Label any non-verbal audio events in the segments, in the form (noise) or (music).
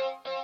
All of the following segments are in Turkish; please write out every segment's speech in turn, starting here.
Thank you.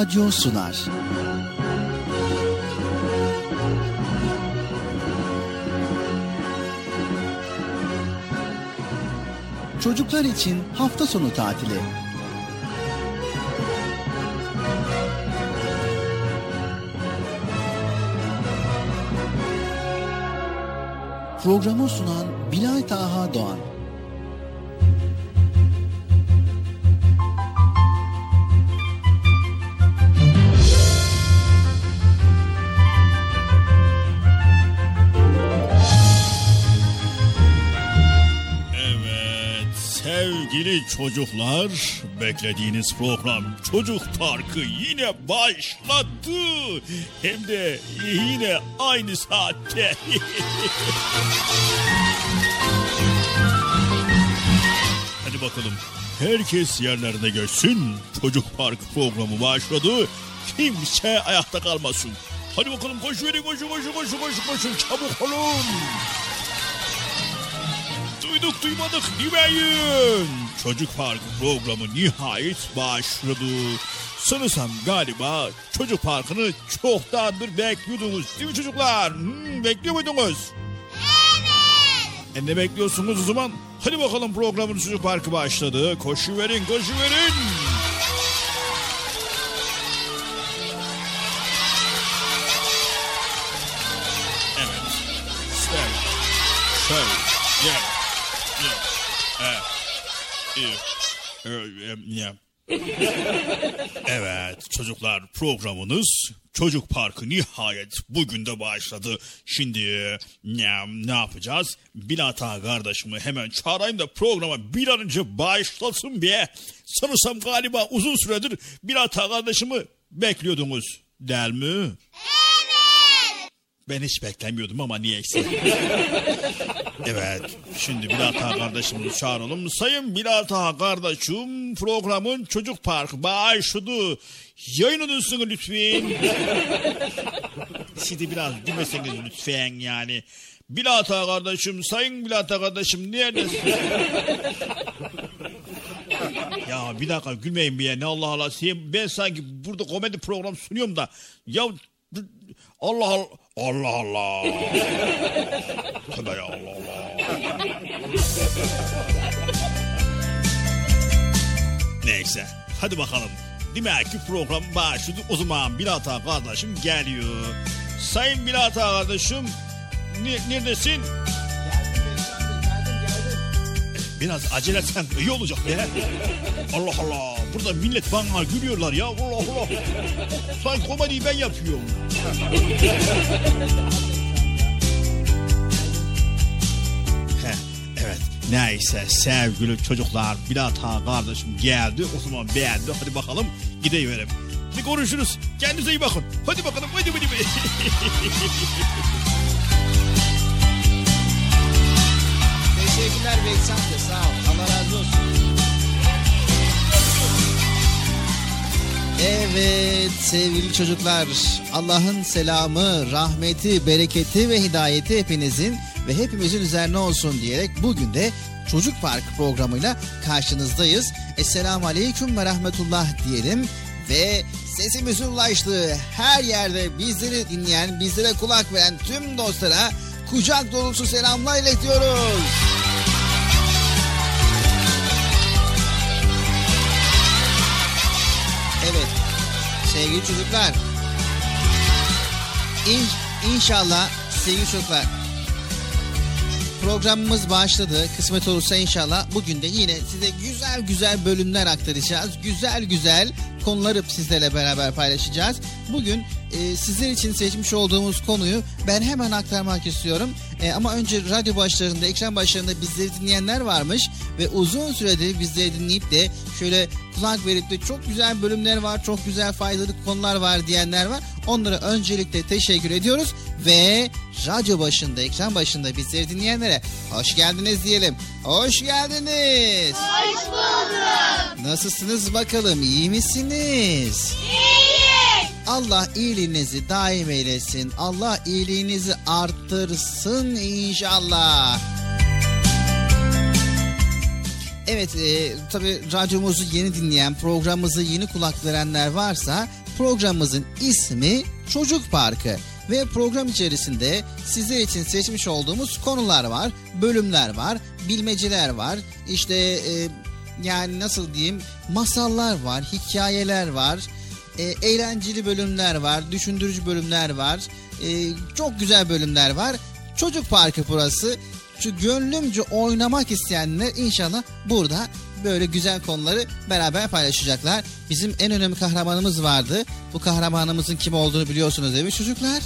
Radyo sunar. Çocuklar için hafta sonu tatili. Programı sunan Bilal Taha Doğan. Çocuklar beklediğiniz program Çocuk Parkı yine başladı. Hem de yine aynı saatte. (laughs) Hadi bakalım herkes yerlerine geçsin. Çocuk Parkı programı başladı. Kimse ayakta kalmasın. Hadi bakalım koş verin koşun koşun koşun koşun koşun çabuk olun. Duyduk duymadık demeyin. Çocuk Parkı programı nihayet başladı. Sanırsam galiba Çocuk Parkı'nı çoktandır bekliyordunuz değil mi çocuklar? Hmm, bekliyor muydunuz? Evet. E ne bekliyorsunuz o zaman? Hadi bakalım programın Çocuk Parkı başladı. Koşu verin, koşu verin. (laughs) Evet çocuklar programınız Çocuk Parkı nihayet bugün de başladı. Şimdi ne, ne yapacağız? Bilata kardeşimi hemen çağırayım da programa bir an önce başlasın be. Sanırsam galiba uzun süredir Bilata kardeşimi bekliyordunuz değil mi? Evet. Ben hiç beklemiyordum ama niyeyse. (laughs) evet şimdi Bilata kardeşimizi çağıralım. Sayın Bilata kardeşim programın Çocuk Parkı başladı. Yayınlanırsınız lütfen. Siz de biraz gülmeseniz lütfen yani. Bilata kardeşim, sayın Bilata kardeşim neredesin? ya bir dakika gülmeyin bir ya ne Allah Allah. Ben sanki burada komedi program sunuyorum da. Ya Allah Allah. Allah Allah. Allah Allah. Neyse hadi bakalım. Demek ki program başladı. O zaman Bilata kardeşim geliyor. Sayın Bilata kardeşim ne- neredesin? Biraz acele etsen iyi olacak be. Allah Allah. Burada millet bana gülüyorlar ya. Allah Allah. Sanki komediyi ben yapıyorum. Heh, evet. Neyse sevgili çocuklar Bilata kardeşim geldi. O zaman beğendi. Hadi bakalım gideyiverelim. Hadi konuşuruz. Kendinize iyi bakın. Hadi bakalım. Hadi hadi. hadi. (laughs) Teşekkürler Beksan de sağ ol. Allah razı olsun. Evet sevgili çocuklar Allah'ın selamı, rahmeti, bereketi ve hidayeti hepinizin ve hepimizin üzerine olsun diyerek bugün de Çocuk Park programıyla karşınızdayız. Esselamu Aleyküm ve Rahmetullah diyelim ve sesimizin ulaştığı her yerde bizleri dinleyen, bizlere kulak veren tüm dostlara kucak dolusu selamlar iletiyoruz. Sevgili çocuklar İn, inşallah sevgili çocuklar programımız başladı. Kısmet olursa inşallah bugün de yine size güzel güzel bölümler aktaracağız. Güzel güzel konuları sizlerle beraber paylaşacağız. Bugün e, sizler için seçmiş olduğumuz konuyu ben hemen aktarmak istiyorum. E, ama önce radyo başlarında, ekran başlarında bizleri dinleyenler varmış ve uzun süredir bizleri dinleyip de şöyle kulak verip de çok güzel bölümler var, çok güzel faydalı konular var diyenler var. Onlara öncelikle teşekkür ediyoruz ve radyo başında, ekran başında bizleri dinleyenlere hoş geldiniz diyelim. Hoş geldiniz. Hoş bulduk. Nasılsınız bakalım, iyi misiniz? İyiyiz. Allah iyiliğinizi daim eylesin. Allah iyiliğinizi arttırsın inşallah. Evet e, tabi radyomuzu yeni dinleyen programımızı yeni kulak verenler varsa programımızın ismi Çocuk Parkı ve program içerisinde sizler için seçmiş olduğumuz konular var, bölümler var, bilmeceler var, işte e, yani nasıl diyeyim masallar var, hikayeler var, e, eğlenceli bölümler var, düşündürücü bölümler var, e, çok güzel bölümler var. Çocuk Parkı burası. Şu gönlümce oynamak isteyenler inşallah burada böyle güzel konuları beraber paylaşacaklar. Bizim en önemli kahramanımız vardı. Bu kahramanımızın kim olduğunu biliyorsunuz değil mi çocuklar? Evet.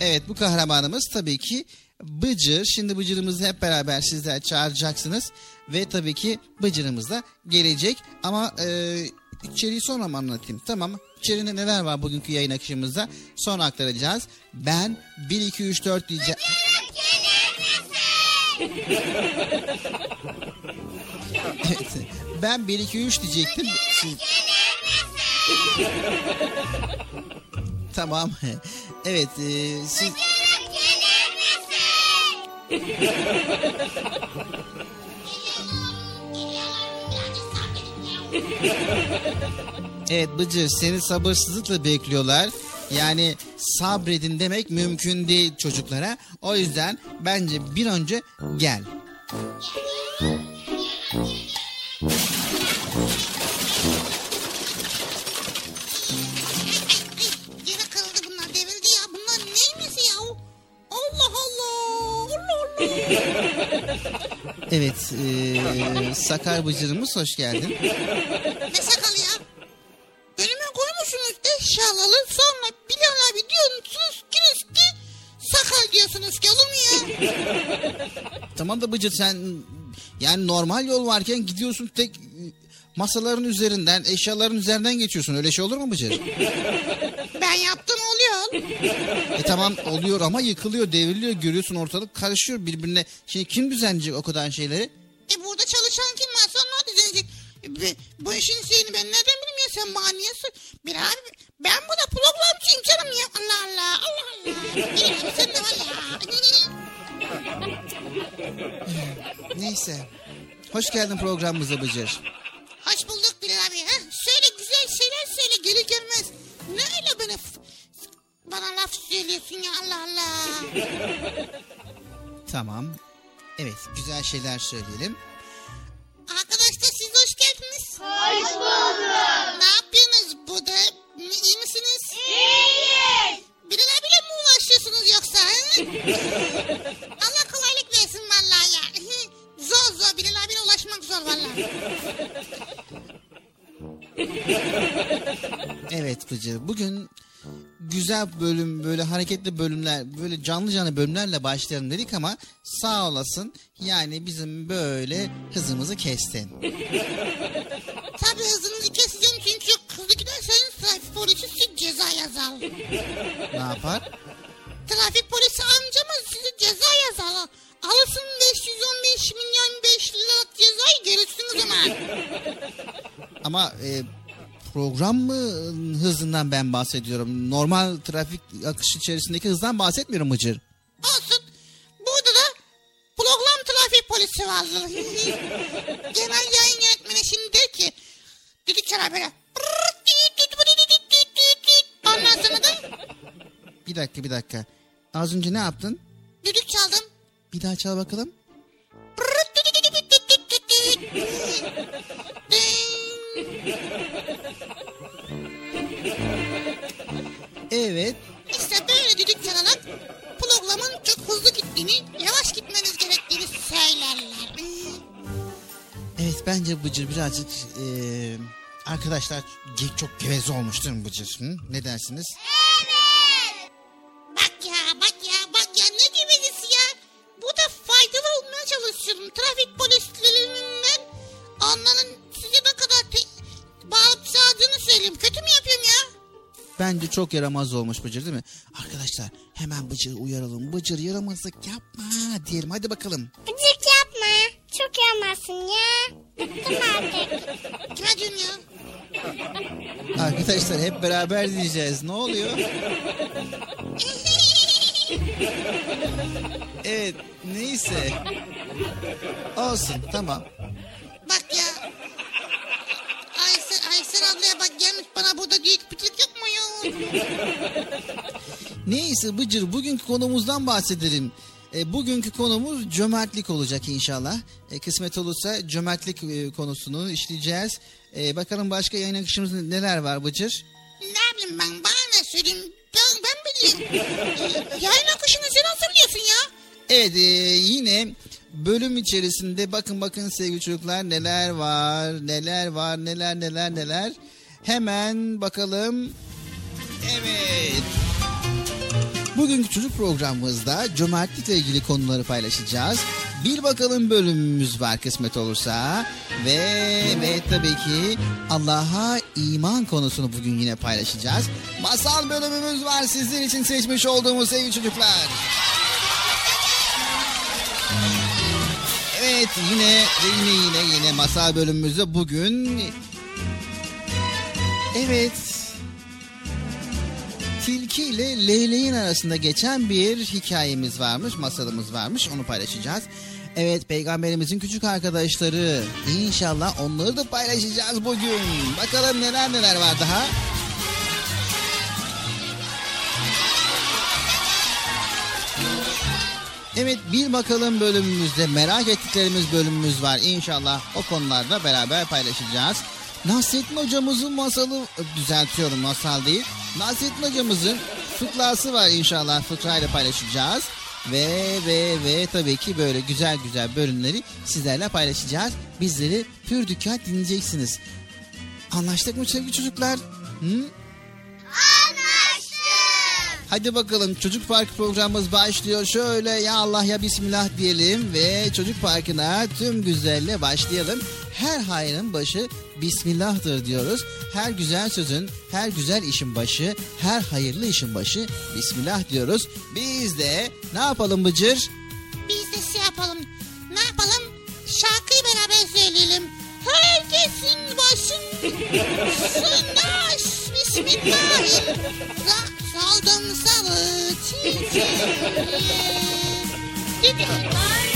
Evet bu kahramanımız tabii ki Bıcır. Şimdi Bıcır'ımızı hep beraber sizler çağıracaksınız. Ve tabii ki Bıcır'ımız da gelecek. Ama e, içeriği sonra mı anlatayım? Tamam. İçeride neler var bugünkü yayın akışımızda? Sonra aktaracağız. Ben 1, 2, 3, 4 diyeceğim. Evet. Ben 1 2 3 diyecektim. Siz... tamam. Evet, e, siz Evet Bıcır seni sabırsızlıkla bekliyorlar. Yani sabredin demek mümkün değil çocuklara. O yüzden bence bir önce gel. Evet, e, Sakar Bıcır'ımız hoş geldin. Ne sakalı ya? Önüme koymuşsunuz eşyaları sonra Bilal abi diyorsunuz ki sakal diyorsunuz ki olur mu ya? Tamam da Bıcır sen yani normal yol varken gidiyorsun tek masaların üzerinden, eşyaların üzerinden geçiyorsun. Öyle şey olur mu Bıcır? (laughs) Ben yaptım oluyor. E tamam oluyor ama yıkılıyor, devriliyor. Görüyorsun ortalık karışıyor birbirine. Şimdi kim düzenleyecek o kadar şeyleri? E burada çalışan kim varsa onlar düzenleyecek. E, be- Bu işin şeyini ben nereden bileyim ya sen bana niye sor- Bir abi ben burada programcıyım canım ya. Allah Allah Allah Allah. Bilmiyorum sen de var ya. Neyse. Hoş geldin programımıza Bıcır. Hoş bulduk Bilal abi. Ha? Söyle güzel şeyler söyle gelir gelmez. Ne öyle f- bana laf söylüyorsun ya Allah Allah. (laughs) Tamam. Evet güzel şeyler söyleyelim. Evet Bıcır. Bugün güzel bölüm böyle hareketli bölümler böyle canlı canlı bölümlerle başlayalım dedik ama sağ olasın yani bizim böyle hızımızı kestin. Tabii hızınızı keseceğim çünkü hızlı giderseniz trafik polisi size ceza yazar. Ne yapar? Trafik polisi amcamız size ceza yazar. Alırsın 515 milyon 5 liralık cezayı görürsünüz ama. Ama e, program mı hızından ben bahsediyorum. Normal trafik akışı içerisindeki hızdan bahsetmiyorum Bıcır. Olsun. Burada da program trafik polisi vardır. Genel yayın yönetmeni şimdi der ki düdük çalar böyle. Ondan sonra da Bir dakika bir dakika. Az önce ne yaptın? düdük çaldım. Bir daha çal bakalım. Evet. İşte böyle düdük çalarak programın çok hızlı gittiğini, yavaş gitmeniz gerektiğini söylerler. Evet bence Bıcır birazcık e, arkadaşlar ge- çok geveze olmuş değil mi Bıcır? Hı? Ne dersiniz? Söyleyeyim. Kötü mü yapıyorum ya? Bence çok yaramaz olmuş Bıcır değil mi? Arkadaşlar hemen Bıcır'ı uyaralım. Bıcır yaramazlık yapma diyelim. Hadi bakalım. Gıcık yapma. Çok yamasın ya. Bıktım artık. Kime diyorsun ya? Arkadaşlar hep beraber diyeceğiz. Ne oluyor? Evet neyse. Olsun tamam. Bak ya. Aysel, ablaya bak gelmiş bana burada büyük pıtlık yapma ya. (laughs) Neyse Bıcır bugünkü konumuzdan bahsedelim. E, bugünkü konumuz cömertlik olacak inşallah. E, kısmet olursa cömertlik e, konusunu işleyeceğiz. E, bakalım başka yayın akışımızda neler var Bıcır? Ne bileyim ben bana ne söyleyeyim. Ben, ben bileyim. (laughs) Yayın akışını sen nasıl biliyorsun ya? Evet e, yine bölüm içerisinde bakın bakın sevgili çocuklar neler var neler var neler neler neler. Hemen bakalım. Evet. Bugünkü çocuk programımızda cömertlikle ilgili konuları paylaşacağız. Bir bakalım bölümümüz var kısmet olursa. Ve, ve tabii ki Allah'a iman konusunu bugün yine paylaşacağız. Masal bölümümüz var sizler için seçmiş olduğumuz sevgili çocuklar. Evet yine yine yine yine masal bölümümüzde bugün evet tilki ile leyleğin arasında geçen bir hikayemiz varmış, masalımız varmış. Onu paylaşacağız. Evet peygamberimizin küçük arkadaşları inşallah onları da paylaşacağız bugün. Bakalım neler neler var daha. Evet bir bakalım bölümümüzde merak ettiklerimiz bölümümüz var. İnşallah o konularda beraber paylaşacağız. Nasrettin hocamızın masalı düzeltiyorum masal değil. Nasrettin hocamızın fıkrası var inşallah fıkrayla paylaşacağız. Ve ve ve tabii ki böyle güzel güzel bölümleri sizlerle paylaşacağız. Bizleri pür dikkat dinleyeceksiniz. Anlaştık mı sevgili çocuklar? Hı? Hadi bakalım Çocuk Park programımız başlıyor. Şöyle ya Allah ya Bismillah diyelim ve Çocuk Parkı'na tüm güzelle başlayalım. Her hayrın başı Bismillah'tır diyoruz. Her güzel sözün, her güzel işin başı, her hayırlı işin başı Bismillah diyoruz. Biz de ne yapalım Bıcır? Biz de şey yapalım. Ne yapalım? Şarkıyı beraber söyleyelim. Herkesin başında (laughs) Bismillahirrahmanirrahim. Saldım salı çiçeği. Gidelim.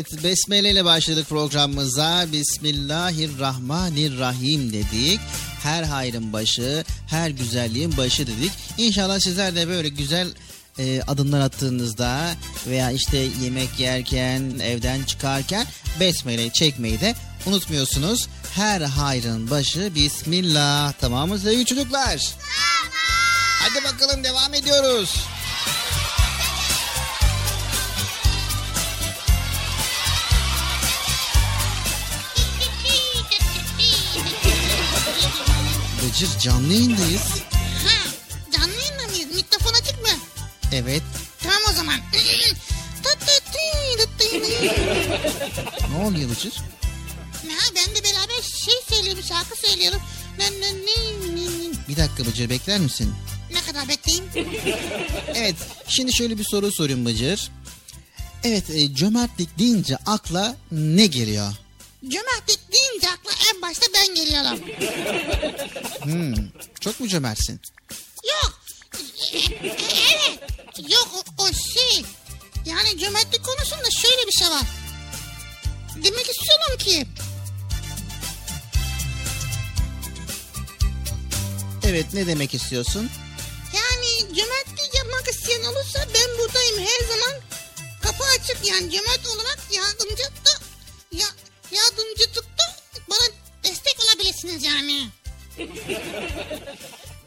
Evet, Besmele ile başladık programımıza. Bismillahirrahmanirrahim dedik. Her hayrın başı, her güzelliğin başı dedik. İnşallah sizler de böyle güzel e, adımlar attığınızda veya işte yemek yerken, evden çıkarken Besmele çekmeyi de unutmuyorsunuz. Her hayrın başı Bismillah. Tamam mı sevgili çocuklar? Hadi bakalım devam ediyoruz. Bıcır canlı yayındayız. Ha, canlı yayında mıyız? Mikrofon açık mı? Evet. Tamam o zaman. (laughs) Ne oluyor Bıcır? Ha, ben de beraber şey söyleyelim, şarkı ne. Bir dakika Bıcır bekler misin? Ne kadar bekleyeyim? (laughs) Evet şimdi şöyle bir soru sorayım Bıcır. Evet e, cömertlik deyince akla ne geliyor? Cömertlik deyince akla en başta ben geliyorum. Hmm, çok mu cömertsin? Yok. Evet. Yok o, o şey. Yani cömertlik konusunda şöyle bir şey var. Demek istiyorum ki Evet ne demek istiyorsun? yani cömertlik yapmak isteyen olursa ben buradayım her zaman. Kapı açık yani cömert olarak yardımcı da ya, yardımcılıkta bana destek olabilirsiniz yani. (laughs)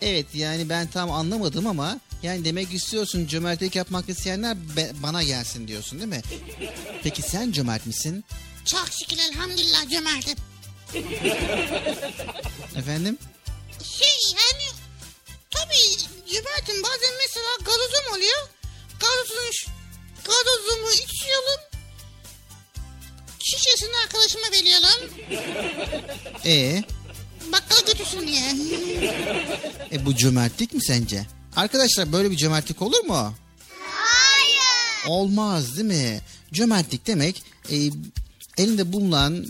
Evet yani ben tam anlamadım ama Yani demek istiyorsun cömertlik yapmak isteyenler be- bana gelsin diyorsun değil mi? Peki sen cömert misin? Çok şükür elhamdülillah cömertim. (laughs) Efendim? Şey yani tabii cömertim bazen mesela gazozum oluyor. Gazozun gazozumu içiyorum. Şişesini arkadaşıma veriyorum. (laughs) Ee, Bakkala götürsün diye. e bu cömertlik mi sence? Arkadaşlar böyle bir cömertlik olur mu? Hayır. Olmaz değil mi? Cömertlik demek e, elinde bulunan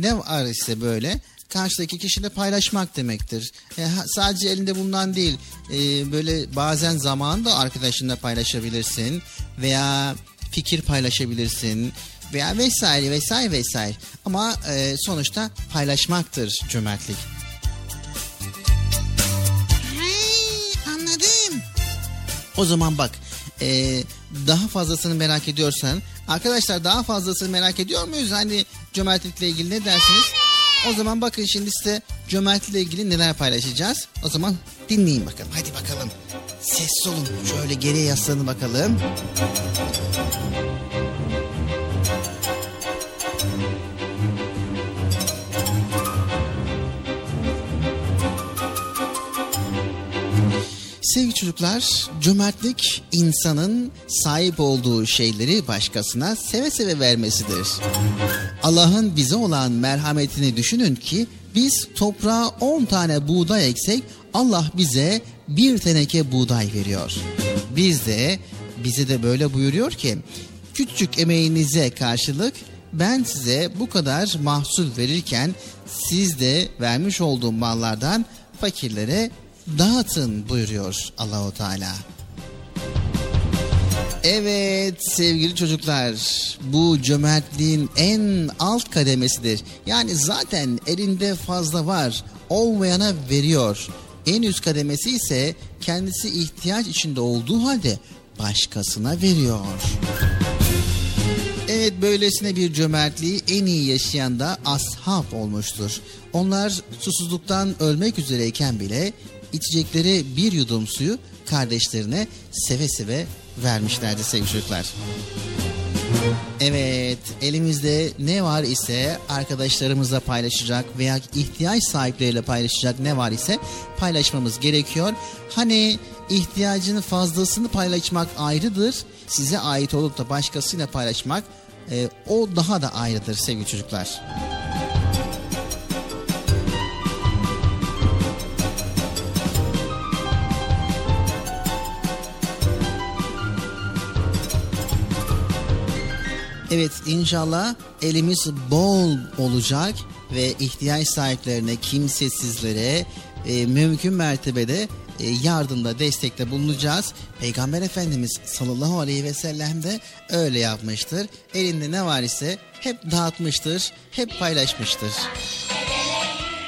ne var ise böyle karşıdaki kişiyle paylaşmak demektir. E, sadece elinde bulunan değil e, böyle bazen zamanı da arkadaşınla paylaşabilirsin veya fikir paylaşabilirsin veya vesaire vesaire vesaire. Ama e, sonuçta paylaşmaktır cömertlik. He, anladım. O zaman bak e, daha fazlasını merak ediyorsan arkadaşlar daha fazlasını merak ediyor muyuz? Hani cömertlikle ilgili ne dersiniz? O zaman bakın şimdi size cömertlikle ilgili neler paylaşacağız. O zaman dinleyin bakalım. Hadi bakalım. Sessiz olun. Şöyle geriye yaslanın bakalım. Sevgili çocuklar, cömertlik insanın sahip olduğu şeyleri başkasına seve seve vermesidir. Allah'ın bize olan merhametini düşünün ki biz toprağa 10 tane buğday eksek Allah bize bir teneke buğday veriyor. Biz de bize de böyle buyuruyor ki küçük emeğinize karşılık ben size bu kadar mahsul verirken siz de vermiş olduğum mallardan fakirlere dağıtın buyuruyor Allahu Teala. Evet sevgili çocuklar bu cömertliğin en alt kademesidir. Yani zaten elinde fazla var olmayana veriyor. En üst kademesi ise kendisi ihtiyaç içinde olduğu halde başkasına veriyor. Evet böylesine bir cömertliği en iyi yaşayan da ashab olmuştur. Onlar susuzluktan ölmek üzereyken bile içecekleri bir yudum suyu kardeşlerine seve seve vermişlerdi sevgili çocuklar. Evet, elimizde ne var ise arkadaşlarımızla paylaşacak veya ihtiyaç sahipleriyle paylaşacak ne var ise paylaşmamız gerekiyor. Hani ihtiyacının fazlasını paylaşmak ayrıdır. Size ait olup da başkasıyla paylaşmak e, o daha da ayrıdır sevgili çocuklar. Evet inşallah elimiz bol olacak ve ihtiyaç sahiplerine, kimsesizlere e, mümkün mertebede e, yardımda, destekte bulunacağız. Peygamber Efendimiz sallallahu aleyhi ve sellem de öyle yapmıştır. Elinde ne var ise hep dağıtmıştır, hep paylaşmıştır.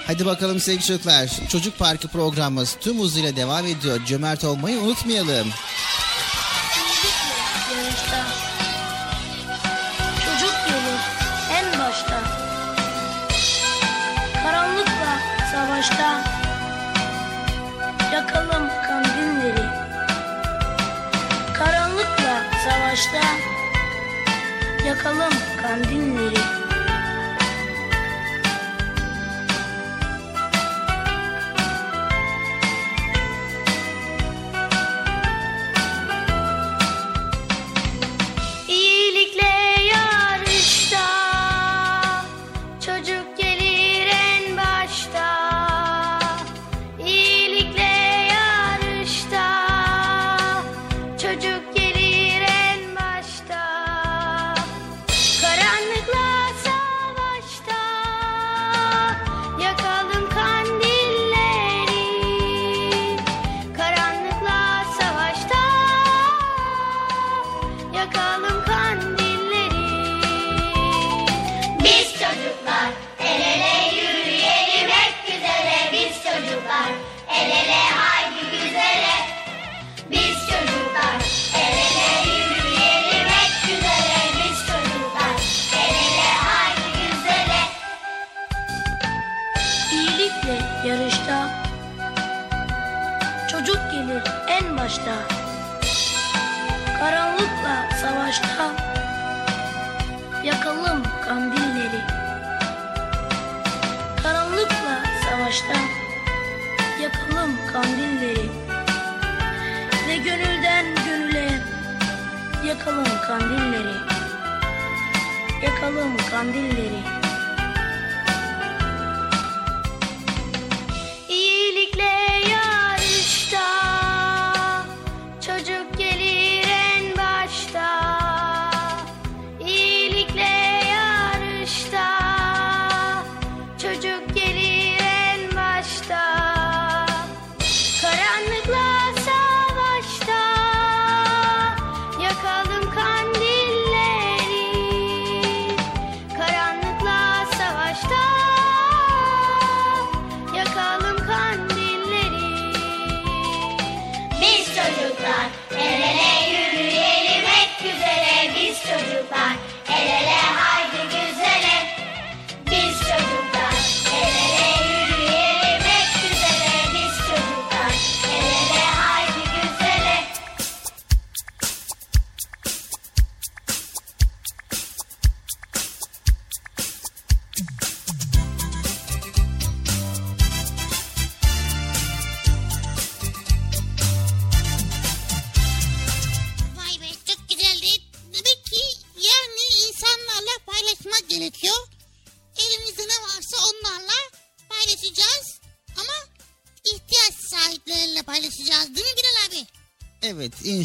Hadi bakalım sevgili çocuklar. Çocuk Parkı programımız tüm hızıyla devam ediyor. Cömert olmayı unutmayalım. Yakalım kandilleri. İyilikle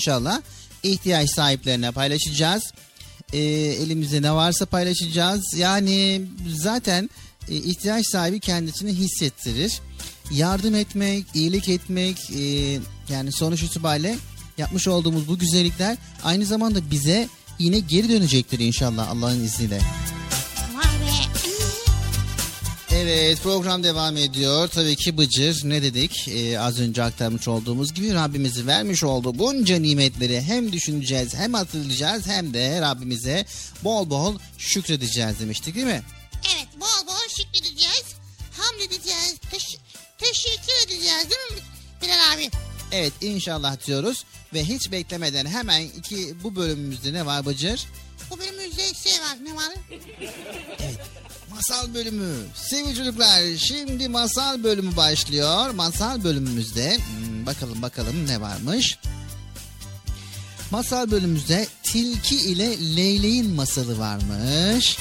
inşallah ihtiyaç sahiplerine paylaşacağız. Ee, elimizde ne varsa paylaşacağız. Yani zaten e, ihtiyaç sahibi kendisini hissettirir. Yardım etmek, iyilik etmek e, yani sonuç itibariyle yapmış olduğumuz bu güzellikler aynı zamanda bize yine geri dönecektir inşallah Allah'ın izniyle. Evet program devam ediyor. Tabii ki Bıcır ne dedik? Ee, az önce aktarmış olduğumuz gibi Rabbimizi vermiş olduğu bunca nimetleri hem düşüneceğiz hem hatırlayacağız hem de Rabbimize bol bol şükredeceğiz demiştik değil mi? Evet bol bol şükredeceğiz. Hamd edeceğiz. teş- teşekkür edeceğiz değil mi Bilal abi? Evet inşallah diyoruz ve hiç beklemeden hemen iki bu bölümümüzde ne var Bıcır? Bu bölümümüzde şey var ne var? Masal bölümü. Sevgili çocuklar şimdi masal bölümü başlıyor. Masal bölümümüzde hmm, bakalım bakalım ne varmış. Masal bölümümüzde tilki ile leyleğin masalı varmış.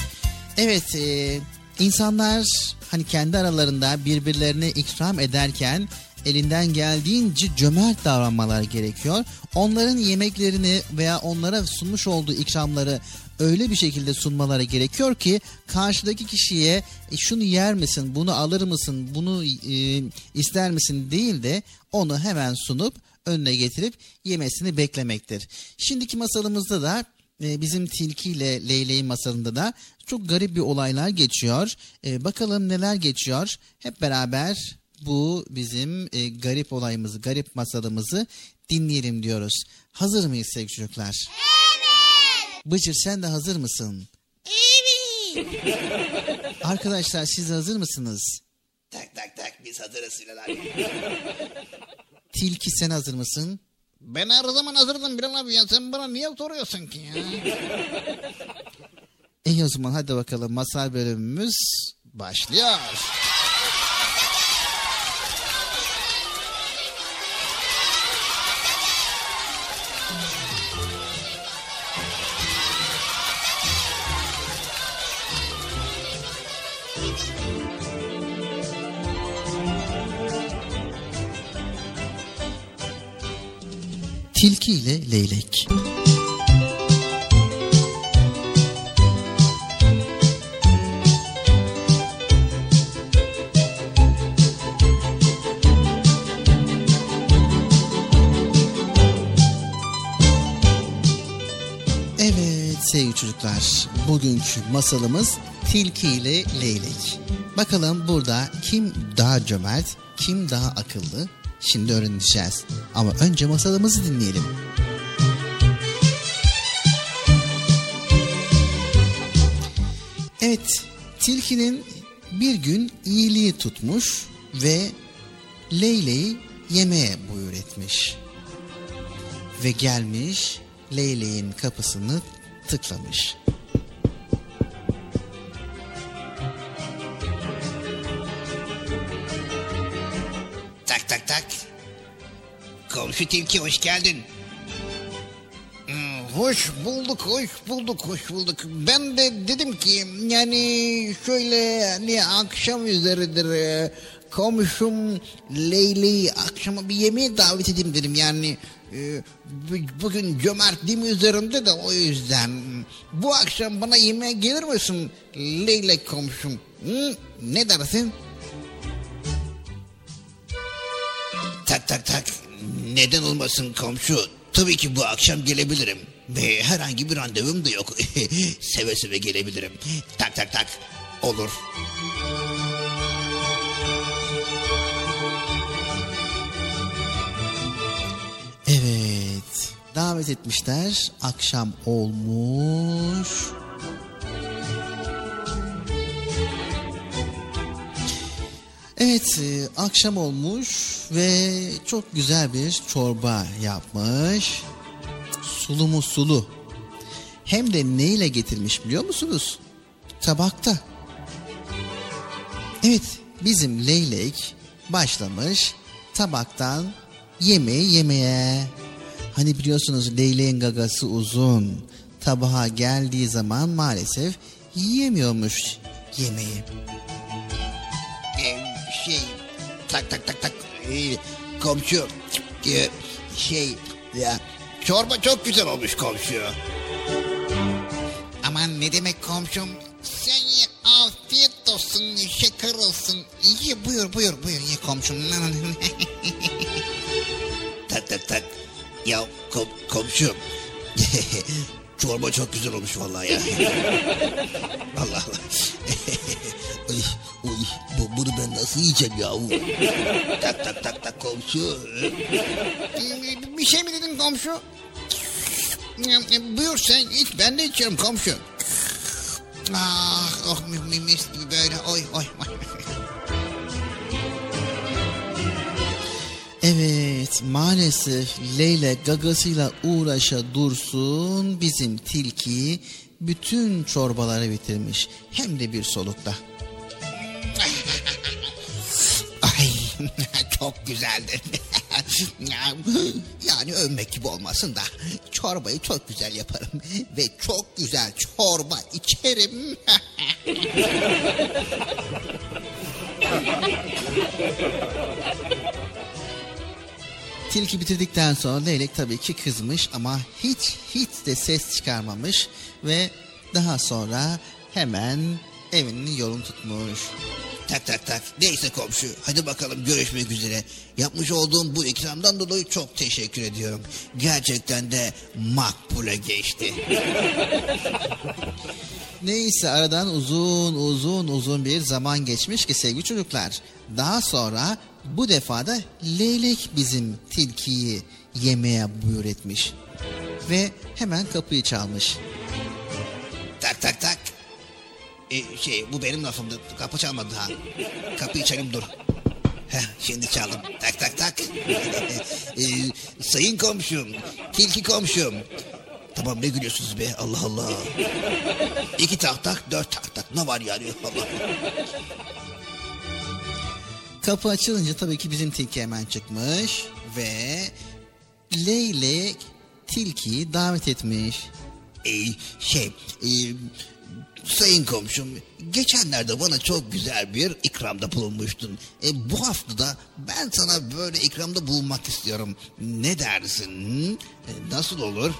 Evet e, insanlar hani kendi aralarında birbirlerine ikram ederken elinden geldiğince cömert davranmaları gerekiyor. Onların yemeklerini veya onlara sunmuş olduğu ikramları öyle bir şekilde sunmaları gerekiyor ki karşıdaki kişiye "E, şunu yer misin, bunu alır mısın, bunu e, ister misin değil de onu hemen sunup önüne getirip yemesini beklemektir. Şimdiki masalımızda da e, bizim tilki ile leyleğin masalında da çok garip bir olaylar geçiyor. E, bakalım neler geçiyor. Hep beraber bu bizim e, garip olayımızı, garip masalımızı dinleyelim diyoruz. Hazır mıyız sevgili çocuklar? Evet. Bıcır sen de hazır mısın? Evet. Arkadaşlar siz hazır mısınız? Tak tak tak biz hazırız Bilal abi. Tilki sen hazır mısın? Ben her zaman hazırdım Bilal abi ya. Sen bana niye soruyorsun ki ya? İyi o zaman hadi bakalım masal bölümümüz başlıyor. Tilki ile leylek. Evet sevgili çocuklar, bugünkü masalımız Tilki ile Leylek. Bakalım burada kim daha cömert, kim daha akıllı? Şimdi öğreneceğiz. Ama önce masalımızı dinleyelim. Evet, tilkinin bir gün iyiliği tutmuş ve Leyleği yemeğe buyur etmiş. ve gelmiş Leyleğin kapısını tıklamış. Komşu tilki hoş geldin. Hmm, Hoş bulduk, hoş bulduk, hoş bulduk. Ben de dedim ki yani şöyle hani akşam üzeridir e, komşum Leyli'yi akşama bir yemeğe davet edeyim dedim. Yani e, bu- bugün cömertliğim üzerinde de o yüzden. Bu akşam bana yemeğe gelir misin Leylek komşum? Hı? Ne dersin? Tak tak tak. Neden olmasın komşu? Tabii ki bu akşam gelebilirim. Ve herhangi bir randevum da yok. (laughs) seve seve gelebilirim. Tak tak tak. Olur. Evet. Davet etmişler. Akşam olmuş. Evet, e, akşam olmuş ve çok güzel bir çorba yapmış. Sulu mu sulu. Hem de neyle getirmiş biliyor musunuz? Tabakta. Evet, bizim leylek başlamış tabaktan yemeği yemeye. Hani biliyorsunuz leyleğin gagası uzun. Tabağa geldiği zaman maalesef yiyemiyormuş yemeği. Şey tak tak tak tak Ee, komşu şey ya çorba çok güzel olmuş komşu. Aman ne demek komşum? Sen ye afiyet olsun, şeker olsun. Ye buyur buyur buyur ye komşum. (laughs) Tak tak tak. Ya kom, komşu. (laughs) Çorba çok güzel olmuş vallahi ya. (laughs) Allah Allah. (laughs) Ay, oy, bu, bunu ben nasıl yiyeceğim ya? tak tak tak tak komşu. bir şey mi dedin komşu? Buyur sen iç ben de içiyorum komşu. Ah oh mi- mi- mis gibi böyle oy oy oy. Evet maalesef Leyla gagasıyla uğraşa dursun bizim tilki bütün çorbaları bitirmiş hem de bir solukta. Ay (laughs) çok güzeldi. (laughs) yani övmek gibi olmasın da çorbayı çok güzel yaparım ve çok güzel çorba içerim. (laughs) Tilki bitirdikten sonra leylek tabii ki kızmış ama hiç hiç de ses çıkarmamış ve daha sonra hemen evinin yolunu tutmuş. Tak tak tak. Neyse komşu. Hadi bakalım görüşmek üzere. Yapmış olduğum bu ikramdan dolayı çok teşekkür ediyorum. Gerçekten de makbule geçti. (laughs) Neyse aradan uzun uzun uzun bir zaman geçmiş ki sevgili çocuklar. Daha sonra bu defa da leylek bizim tilkiyi yemeğe buyur etmiş. Ve hemen kapıyı çalmış. Tak tak tak. Ee, şey bu benim lafımdı. Kapı çalmadı ha. Kapıyı çalayım dur. Heh, şimdi çaldım. Tak tak tak. Ee, (laughs) sayın komşum. Tilki komşum. Tamam ne gülüyorsunuz be Allah Allah. İki tak tak dört tak tak. Ne var yani (laughs) Allah. Kapı açılınca tabii ki bizim tilki hemen çıkmış ve leylek tilkiyi davet etmiş. Ee, şey e, sayın komşum geçenlerde bana çok güzel bir ikramda bulunmuştun. E, bu hafta da ben sana böyle ikramda bulunmak istiyorum. Ne dersin? E, nasıl olur?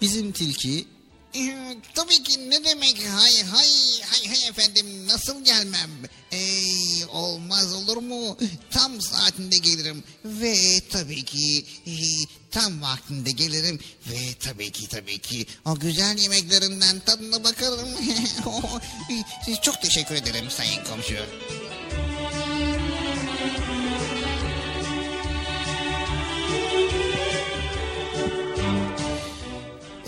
Bizim tilki Ee, Tabii ki ne demek hay hay hay hay efendim nasıl gelmem? Ey olmaz olur mu? Tam saatinde gelirim ve tabii ki e, tam vaktinde gelirim ve tabii ki tabii ki o güzel yemeklerinden tadına bakarım. (laughs) Çok teşekkür ederim sayın komşu.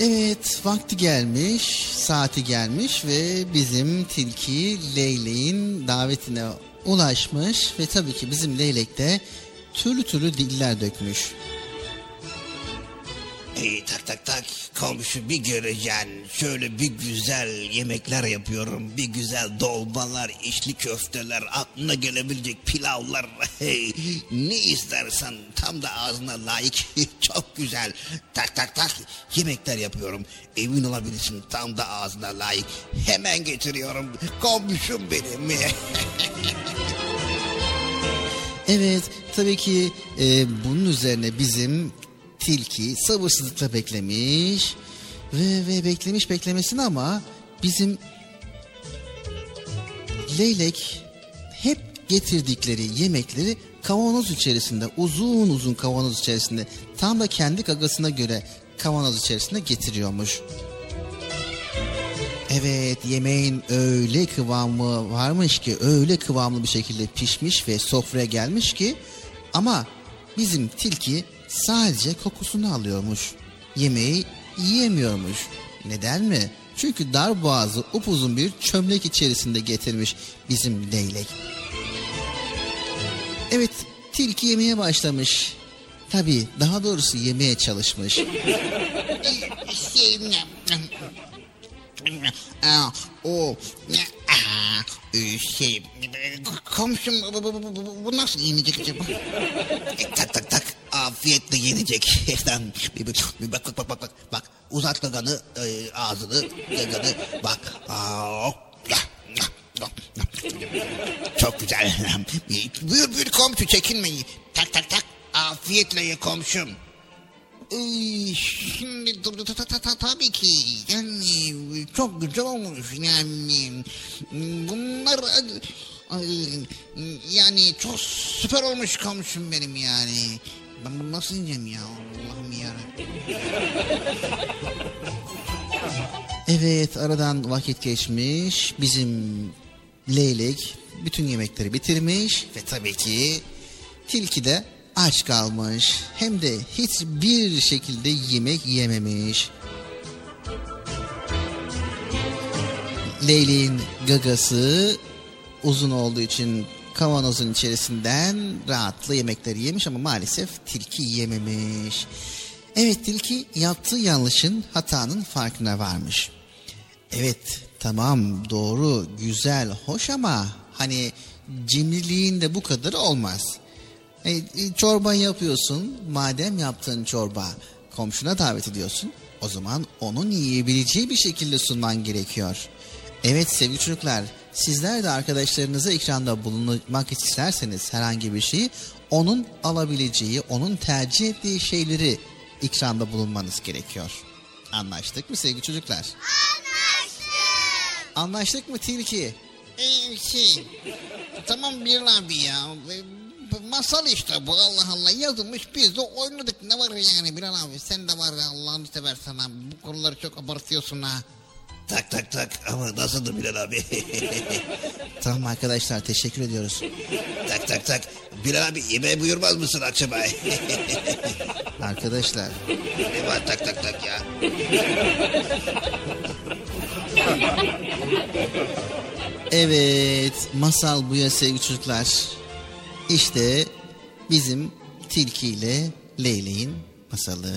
Evet vakti gelmiş, saati gelmiş ve bizim tilki Leylek'in davetine ulaşmış ve tabii ki bizim Leylek de türlü türlü diller dökmüş. Ey tak tak tak. Komşu bir göreceksin. Şöyle bir güzel yemekler yapıyorum. Bir güzel dolmalar içli köfteler aklına gelebilecek pilavlar. (laughs) Hey, ne istersen tam da ağzına layık. (laughs) Çok güzel. Tak tak tak. Yemekler yapıyorum. Emin olabilirsin tam da ağzına layık. Hemen getiriyorum. Komşum benim. (laughs) Evet tabii ki e, bunun üzerine bizim tilki sabırsızlıkla beklemiş ve, ve beklemiş beklemesini ama bizim leylek hep getirdikleri yemekleri kavanoz içerisinde uzun uzun kavanoz içerisinde tam da kendi gagasına göre kavanoz içerisinde getiriyormuş. Evet yemeğin öyle kıvamı varmış ki öyle kıvamlı bir şekilde pişmiş ve sofraya gelmiş ki ama bizim tilki sadece kokusunu alıyormuş. Yemeği yiyemiyormuş. Neden mi? Çünkü dar boğazı upuzun bir çömlek içerisinde getirmiş bizim leylek. Evet tilki yemeye başlamış. Tabii daha doğrusu yemeye çalışmış. o şey komşum bu nasıl yenecek acaba? E, tak tak tak afiyetle yenecek. (laughs) Efendim, bak bak bak bak bak bak uzat gaganı e, ağzını gaganı bak. Aa. Çok güzel. (laughs) Buyur buyur komşu çekinmeyin. Tak tak tak afiyetle ye komşum. Ee, Şimdi tabii ki yani çok güzel olmuş yani bunlar ay, yani çok süper olmuş komşum benim yani ben bunu nasıl yiyeceğim ya Allah'ım ya Evet aradan vakit geçmiş. Bizim leylek bütün yemekleri bitirmiş ve tabii ki tilki de aç kalmış. Hem de hiçbir şekilde yemek yememiş. Leyleğin gagası uzun olduğu için kavanozun içerisinden rahatlı yemekleri yemiş ama maalesef tilki yememiş. Evet tilki yaptığı yanlışın hatanın farkına varmış. Evet tamam doğru güzel hoş ama hani cimriliğin de bu kadar olmaz. E, e, çorba yapıyorsun madem yaptığın çorba komşuna davet ediyorsun o zaman onun yiyebileceği bir şekilde sunman gerekiyor. Evet sevgili çocuklar sizler de arkadaşlarınıza ikramda bulunmak isterseniz herhangi bir şeyi onun alabileceği, onun tercih ettiği şeyleri ikramda bulunmanız gerekiyor. Anlaştık mı sevgili çocuklar? Anlaştık. Anlaştık mı Tilki? Ee, şey tamam bir abi ya masal işte bu Allah Allah yazılmış biz de oynadık ne var yani Bilal abi sen de var ya Allah'ını seversen ha bu konuları çok abartıyorsun ha. Tak tak tak ama nasıldı Bilal abi? (laughs) Tamam arkadaşlar teşekkür ediyoruz. tak tak tak Bilal abi yemeğe buyurmaz mısın akşama? (laughs) Arkadaşlar ne var tak tak tak ya? evet masal bu ya sevgili çocuklar. İşte bizim tilki ile leyleğin masalı.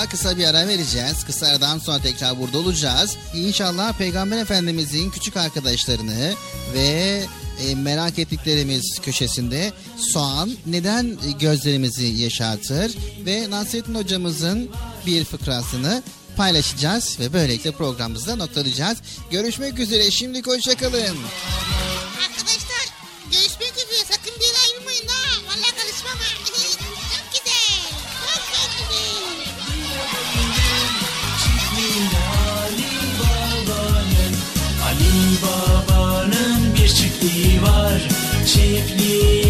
Çocuklar kısa bir ara vereceğiz. Kısa aradan sonra tekrar burada olacağız. İnşallah Peygamber Efendimizin küçük arkadaşlarını ve e, merak ettiklerimiz köşesinde soğan neden gözlerimizi yaşartır ve Nasrettin hocamızın bir fıkrasını paylaşacağız ve böylelikle programımızda noktalayacağız. Görüşmek üzere şimdi hoşçakalın. Arkadaşlar save.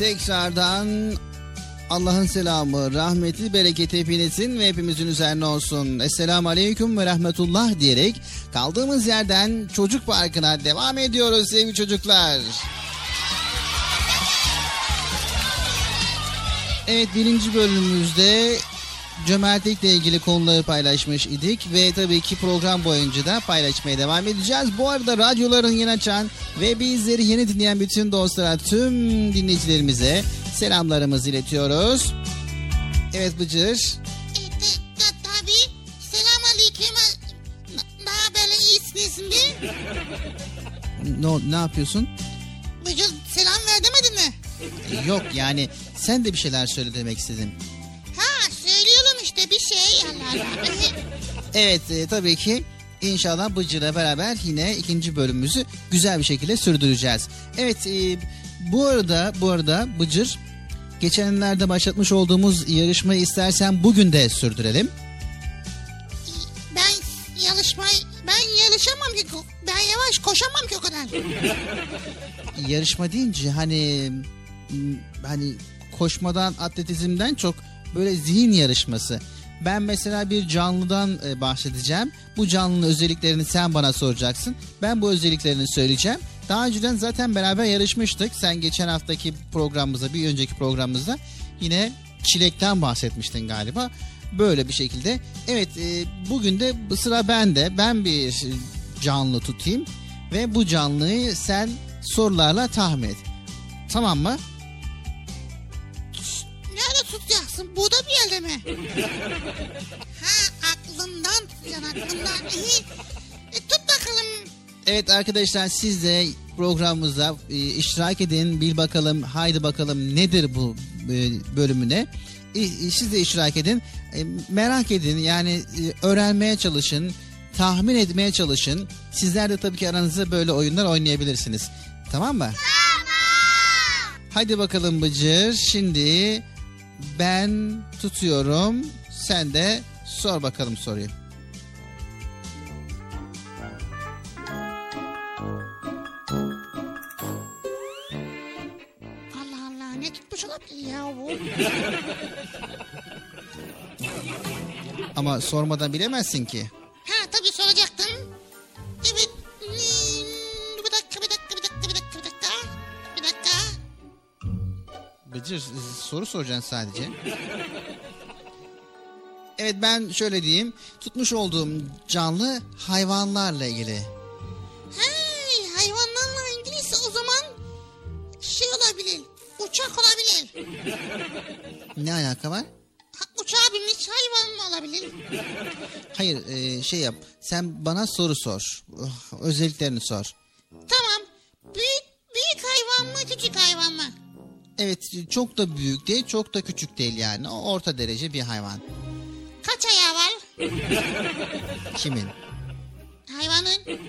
Tekrardan Allah'ın selamı, rahmeti, bereketi hepinizin ve hepimizin üzerine olsun. Esselamu Aleyküm ve Rahmetullah diyerek kaldığımız yerden Çocuk Parkı'na devam ediyoruz sevgili çocuklar. Evet birinci bölümümüzde cömertlikle ilgili konuları paylaşmış idik ve tabii ki program boyunca da paylaşmaya devam edeceğiz. Bu arada radyoların yeni açan ve bizleri yeni dinleyen bütün dostlara, tüm dinleyicilerimize selamlarımızı iletiyoruz. Evet Bıcır. Ta- ta- tabii. Selam aleyküm. Daha böyle iyisiniz mi? Ne, ne yapıyorsun? Bıcır selam ver demedin mi? Yok yani sen de bir şeyler söyle demek istedim. Evet e, tabii ki inşallah Bıcır'la beraber yine ikinci bölümümüzü güzel bir şekilde sürdüreceğiz. Evet e, bu arada bu arada Bıcır geçenlerde başlatmış olduğumuz yarışmayı istersen bugün de sürdürelim. ben yarışmayı ben yarışamam ki. Ben yavaş koşamam ki o kadar. Yarışma deyince hani hani koşmadan atletizmden çok böyle zihin yarışması. Ben mesela bir canlıdan e, bahsedeceğim. Bu canlının özelliklerini sen bana soracaksın. Ben bu özelliklerini söyleyeceğim. Daha önceden zaten beraber yarışmıştık. Sen geçen haftaki programımızda, bir önceki programımızda yine çilekten bahsetmiştin galiba. Böyle bir şekilde. Evet, e, bugün de sıra bende. Ben bir canlı tutayım ve bu canlıyı sen sorularla tahmin et. Tamam mı? Tutacaksın? Burada bir yerde mi? (laughs) ha aklından tutacaksın aklından. İyi. E, tut bakalım. Evet arkadaşlar siz de programımıza e, iştirak edin. Bil bakalım, haydi bakalım nedir bu e, bölümüne. E, e, siz de iştirak edin. E, merak edin yani e, öğrenmeye çalışın. Tahmin etmeye çalışın. Sizler de tabii ki aranızda böyle oyunlar oynayabilirsiniz. Tamam mı? Hadi bakalım Bıcır. Şimdi ben tutuyorum. Sen de sor bakalım soruyu. Allah Allah ne tutmuş olabilir ya bu? Ama sormadan bilemezsin ki. Ha tabii soracaktım. Evet. Bıcır soru soracaksın sadece. Evet ben şöyle diyeyim. Tutmuş olduğum canlı hayvanlarla ilgili. Hey hayvanlarla ilgiliyse o zaman şey olabilir. Uçak olabilir. Ne alaka var? Ha, uçağa binmiş hayvan mı olabilir? Hayır e, şey yap. Sen bana soru sor. Özelliklerini sor. Evet çok da büyük değil çok da küçük değil yani. O orta derece bir hayvan. Kaç ayağı var Kimin? hayvanın?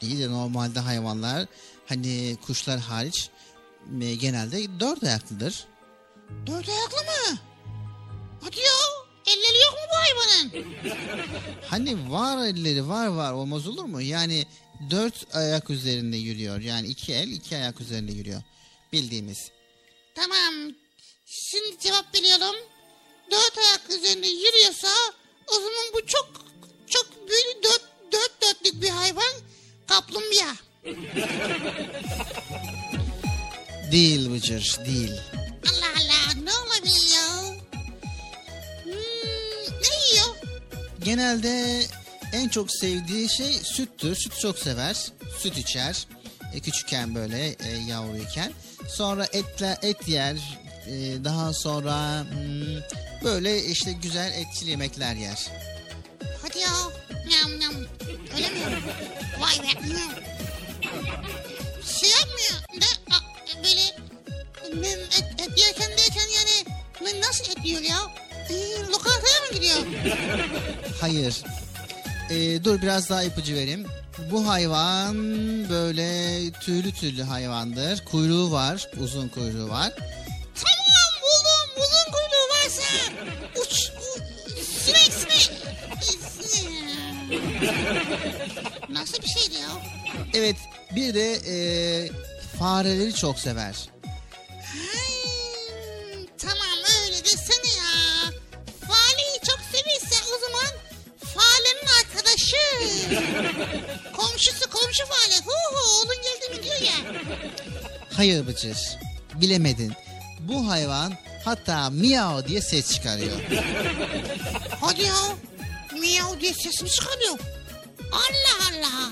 İyi de normalde hayvanlar hani kuşlar hariç e, genelde dört ayaklıdır. Dört ayaklı mı? Hadi ya. Elleri yok mu bu hayvanın? Hani var elleri var var olmaz olur mu? Yani dört ayak üzerinde yürüyor. Yani iki el iki ayak üzerinde yürüyor. Bildiğimiz. Tamam. Şimdi cevap veriyorum. Dört ayak üzerinde yürüyorsa o zaman bu çok çok büyük dört, dört dörtlük bir hayvan. Kaplumbağa. (laughs) Değil Bıcır değil. Allah Allah ne olabilir ya? Hmm, ne yiyor? Genelde en çok sevdiği şey süttür. Süt çok sever. Süt içer. E, küçükken böyle e, yavruyken. Sonra etle et yer. E, daha sonra hmm, böyle işte güzel etçil yemekler yer. Hadi ya. Nyam nyam. Öyle mi? Vay be. Şey yapmıyor. Ne, a- böyle ne, et, et yerken derken yani nasıl et yiyor ya? Ee, lokantaya mı gidiyor? Hayır. E, dur biraz daha ipucu vereyim. Bu hayvan böyle tüylü tüylü hayvandır. Kuyruğu var. Uzun kuyruğu var. Tamam buldum. Uzun kuyruğu varsa uç, u, sinek sinek. Nasıl bir şeydi ya? Evet bir de e, fareleri çok sever. Hmm, arkadaşı. Komşusu komşu fale. Hu hu oğlun geldi mi diyor ya. Hayır Bıcır. Bilemedin. Bu hayvan hatta miyav diye ses çıkarıyor. Hadi ya. Miyav diye ses mi çıkarıyor? Allah Allah.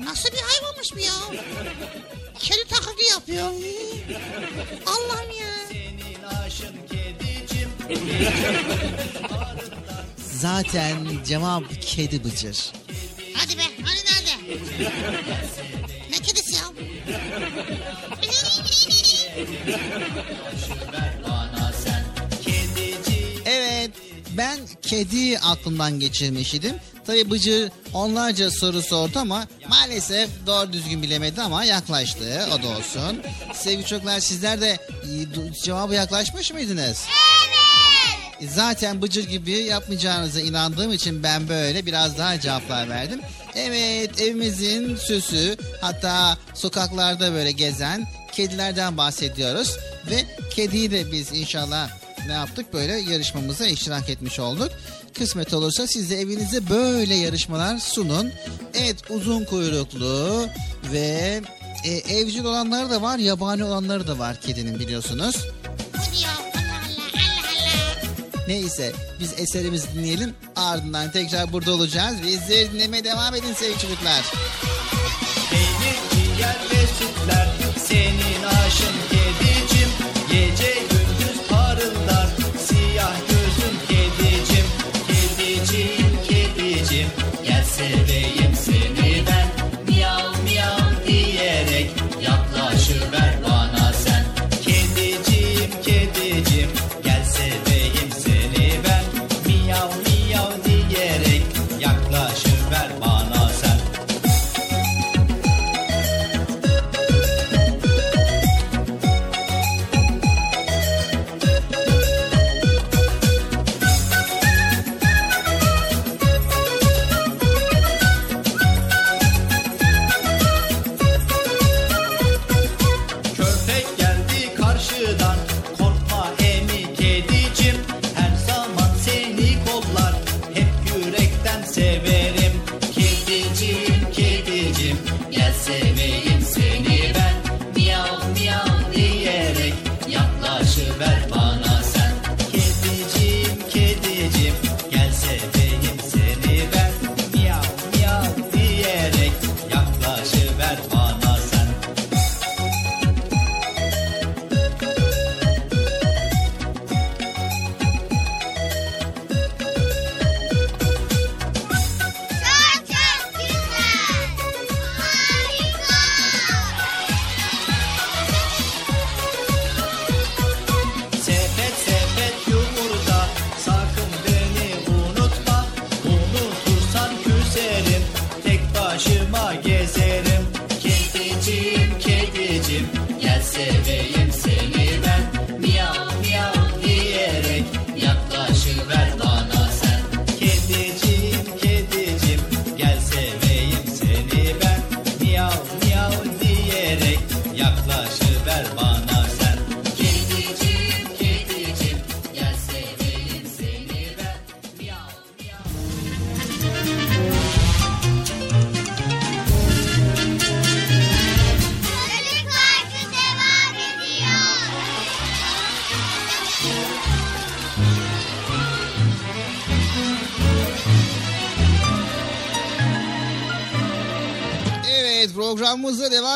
Nasıl bir hayvanmış bu ya? Kedi taklidi yapıyor. Allah'ım ya. (laughs) Zaten cevap kedi Bıcır. Hadi be hani nerede? ne kedisi ya? Evet ben kedi aklımdan geçirmiş idim. Tabi Bıcır onlarca soru sordu ama maalesef doğru düzgün bilemedi ama yaklaştı. O da olsun. Sevgili çocuklar sizler de cevabı yaklaşmış mıydınız? Evet. Zaten Bıcır gibi yapmayacağınıza inandığım için ben böyle biraz daha cevaplar verdim. Evet evimizin süsü hatta sokaklarda böyle gezen kedilerden bahsediyoruz. Ve kediyi de biz inşallah ne yaptık böyle yarışmamıza iştirak etmiş olduk. Kısmet olursa siz de evinize böyle yarışmalar sunun. Evet uzun kuyruklu ve e, evcil olanları da var yabani olanları da var kedinin biliyorsunuz. Neyse biz eserimizi dinleyelim ardından tekrar burada olacağız. Bizleri dinlemeye devam edin sevgili çocuklar. Peynir, ciğer ve sütler senin aşın kedicim Gece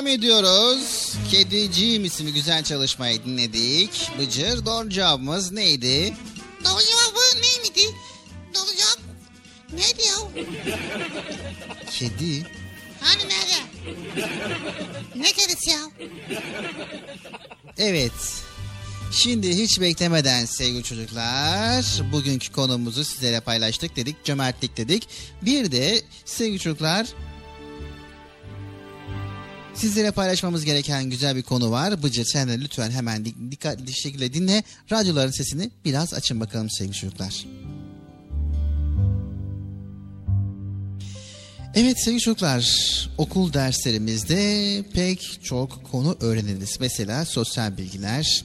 devam ediyoruz. Kediciğim isimli güzel çalışmayı dinledik. Bıcır doğru cevabımız neydi? Doğru cevabı neydi? Doğru cevap neydi ya? Kedi. Hani nerede? Ne kedisi ya? Evet. Şimdi hiç beklemeden sevgili çocuklar bugünkü konumuzu sizlere paylaştık dedik. Cömertlik dedik. Bir de sevgili çocuklar sizlere paylaşmamız gereken güzel bir konu var. Bıcır sen de lütfen hemen dik- dikkatli şekilde dinle. Radyoların sesini biraz açın bakalım sevgili çocuklar. Evet sevgili çocuklar, okul derslerimizde pek çok konu öğreniriz. Mesela sosyal bilgiler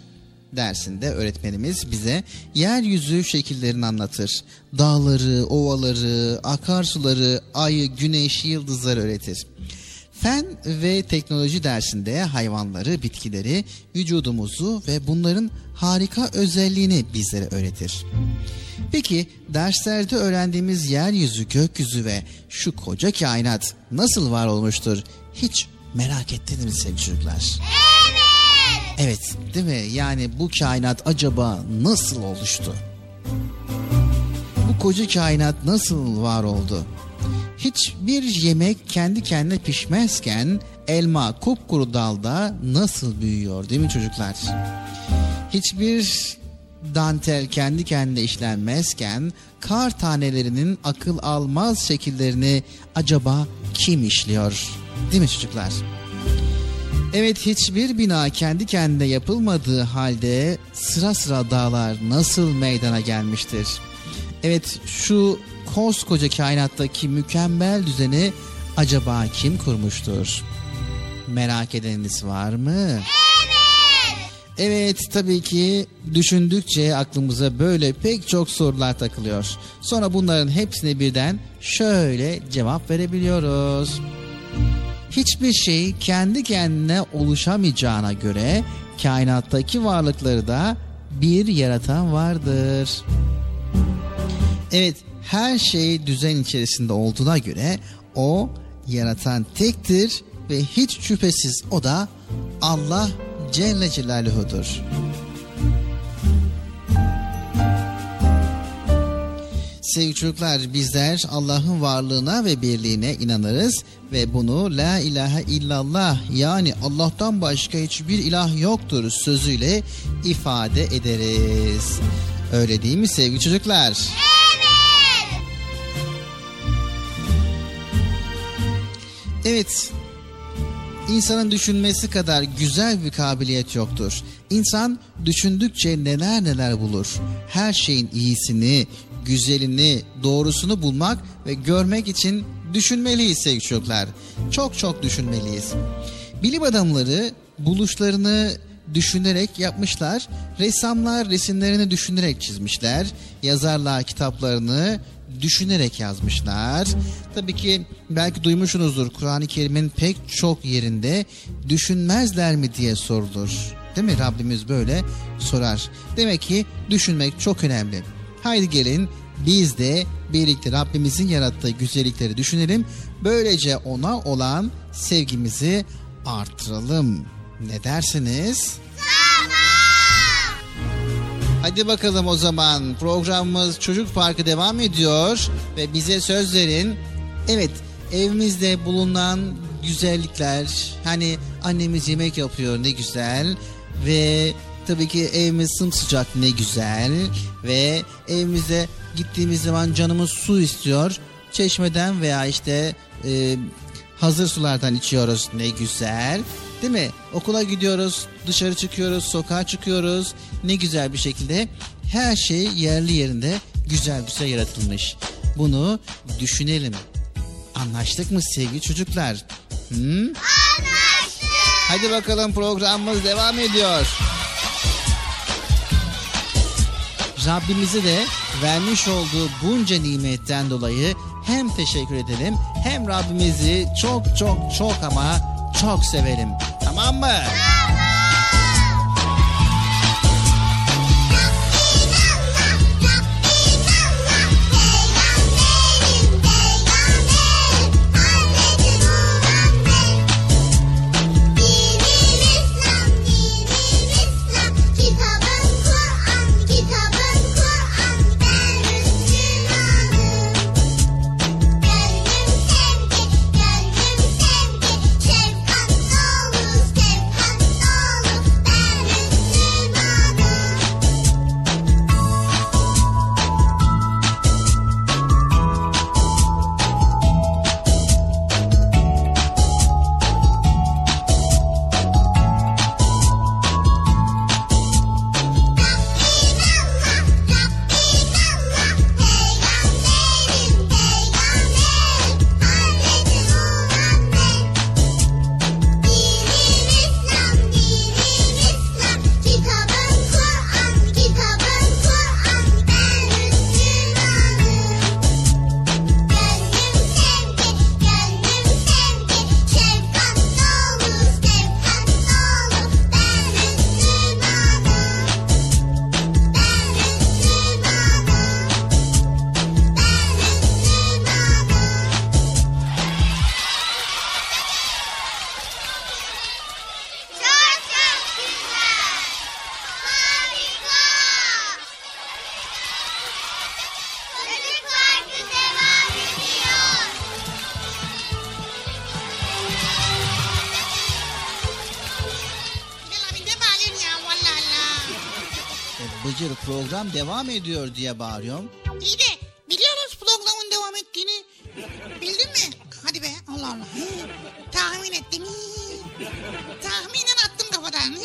dersinde öğretmenimiz bize yeryüzü şekillerini anlatır. Dağları, ovaları, akarsuları, ayı, güneşi, yıldızları öğretir. Fen ve teknoloji dersinde hayvanları, bitkileri, vücudumuzu ve bunların harika özelliğini bizlere öğretir. Peki derslerde öğrendiğimiz yeryüzü, gökyüzü ve şu koca kainat nasıl var olmuştur? Hiç merak ettiniz mi sevgili çocuklar? Evet. Evet değil mi? Yani bu kainat acaba nasıl oluştu? Bu koca kainat nasıl var oldu? Hiçbir yemek kendi kendine pişmezken elma kupkuru dalda nasıl büyüyor değil mi çocuklar? Hiçbir dantel kendi kendine işlenmezken kar tanelerinin akıl almaz şekillerini acaba kim işliyor? Değil mi çocuklar? Evet hiçbir bina kendi kendine yapılmadığı halde sıra sıra dağlar nasıl meydana gelmiştir? Evet şu koskoca kainattaki mükemmel düzeni acaba kim kurmuştur? Merak edeniniz var mı? Evet tabii ki düşündükçe aklımıza böyle pek çok sorular takılıyor. Sonra bunların hepsine birden şöyle cevap verebiliyoruz. Hiçbir şey kendi kendine oluşamayacağına göre kainattaki varlıkları da bir yaratan vardır. Evet her şey düzen içerisinde olduğuna göre o yaratan tektir ve hiç şüphesiz o da Allah Celle Celaluhu'dur. Sevgili çocuklar bizler Allah'ın varlığına ve birliğine inanırız ve bunu la ilahe illallah yani Allah'tan başka hiçbir ilah yoktur sözüyle ifade ederiz. Öyle değil mi sevgili çocuklar? Evet. İnsanın düşünmesi kadar güzel bir kabiliyet yoktur. İnsan düşündükçe neler neler bulur. Her şeyin iyisini, güzelini, doğrusunu bulmak ve görmek için düşünmeliyiz sevgili çocuklar. Çok çok düşünmeliyiz. Bilim adamları buluşlarını düşünerek yapmışlar. Ressamlar resimlerini düşünerek çizmişler. Yazarlar kitaplarını düşünerek yazmışlar. Tabii ki belki duymuşsunuzdur Kur'an-ı Kerim'in pek çok yerinde düşünmezler mi diye sorulur. Değil mi? Rabbimiz böyle sorar. Demek ki düşünmek çok önemli. Haydi gelin biz de birlikte Rabbimizin yarattığı güzellikleri düşünelim. Böylece ona olan sevgimizi artıralım. Ne dersiniz? Hadi bakalım o zaman programımız Çocuk Parkı devam ediyor ve bize söz verin. Evet evimizde bulunan güzellikler hani annemiz yemek yapıyor ne güzel ve tabii ki evimiz sımsıcak ne güzel ve evimize gittiğimiz zaman canımız su istiyor. Çeşmeden veya işte e, hazır sulardan içiyoruz ne güzel değil mi? Okula gidiyoruz Dışarı çıkıyoruz, sokağa çıkıyoruz. Ne güzel bir şekilde her şey yerli yerinde güzel güzel yaratılmış. Bunu düşünelim. Anlaştık mı sevgili çocuklar? Hı? Anlaştık. Hadi bakalım programımız devam ediyor. Rabbimize de vermiş olduğu bunca nimetten dolayı hem teşekkür edelim hem Rabbimizi çok çok çok ama çok sevelim. Tamam mı? Kitabın devam ediyor diye bağırıyorum. İyi de biliyoruz programın devam ettiğini. Bildin mi? Hadi be Allah Allah. Tahmin ettim. Tahminen attım kafadan.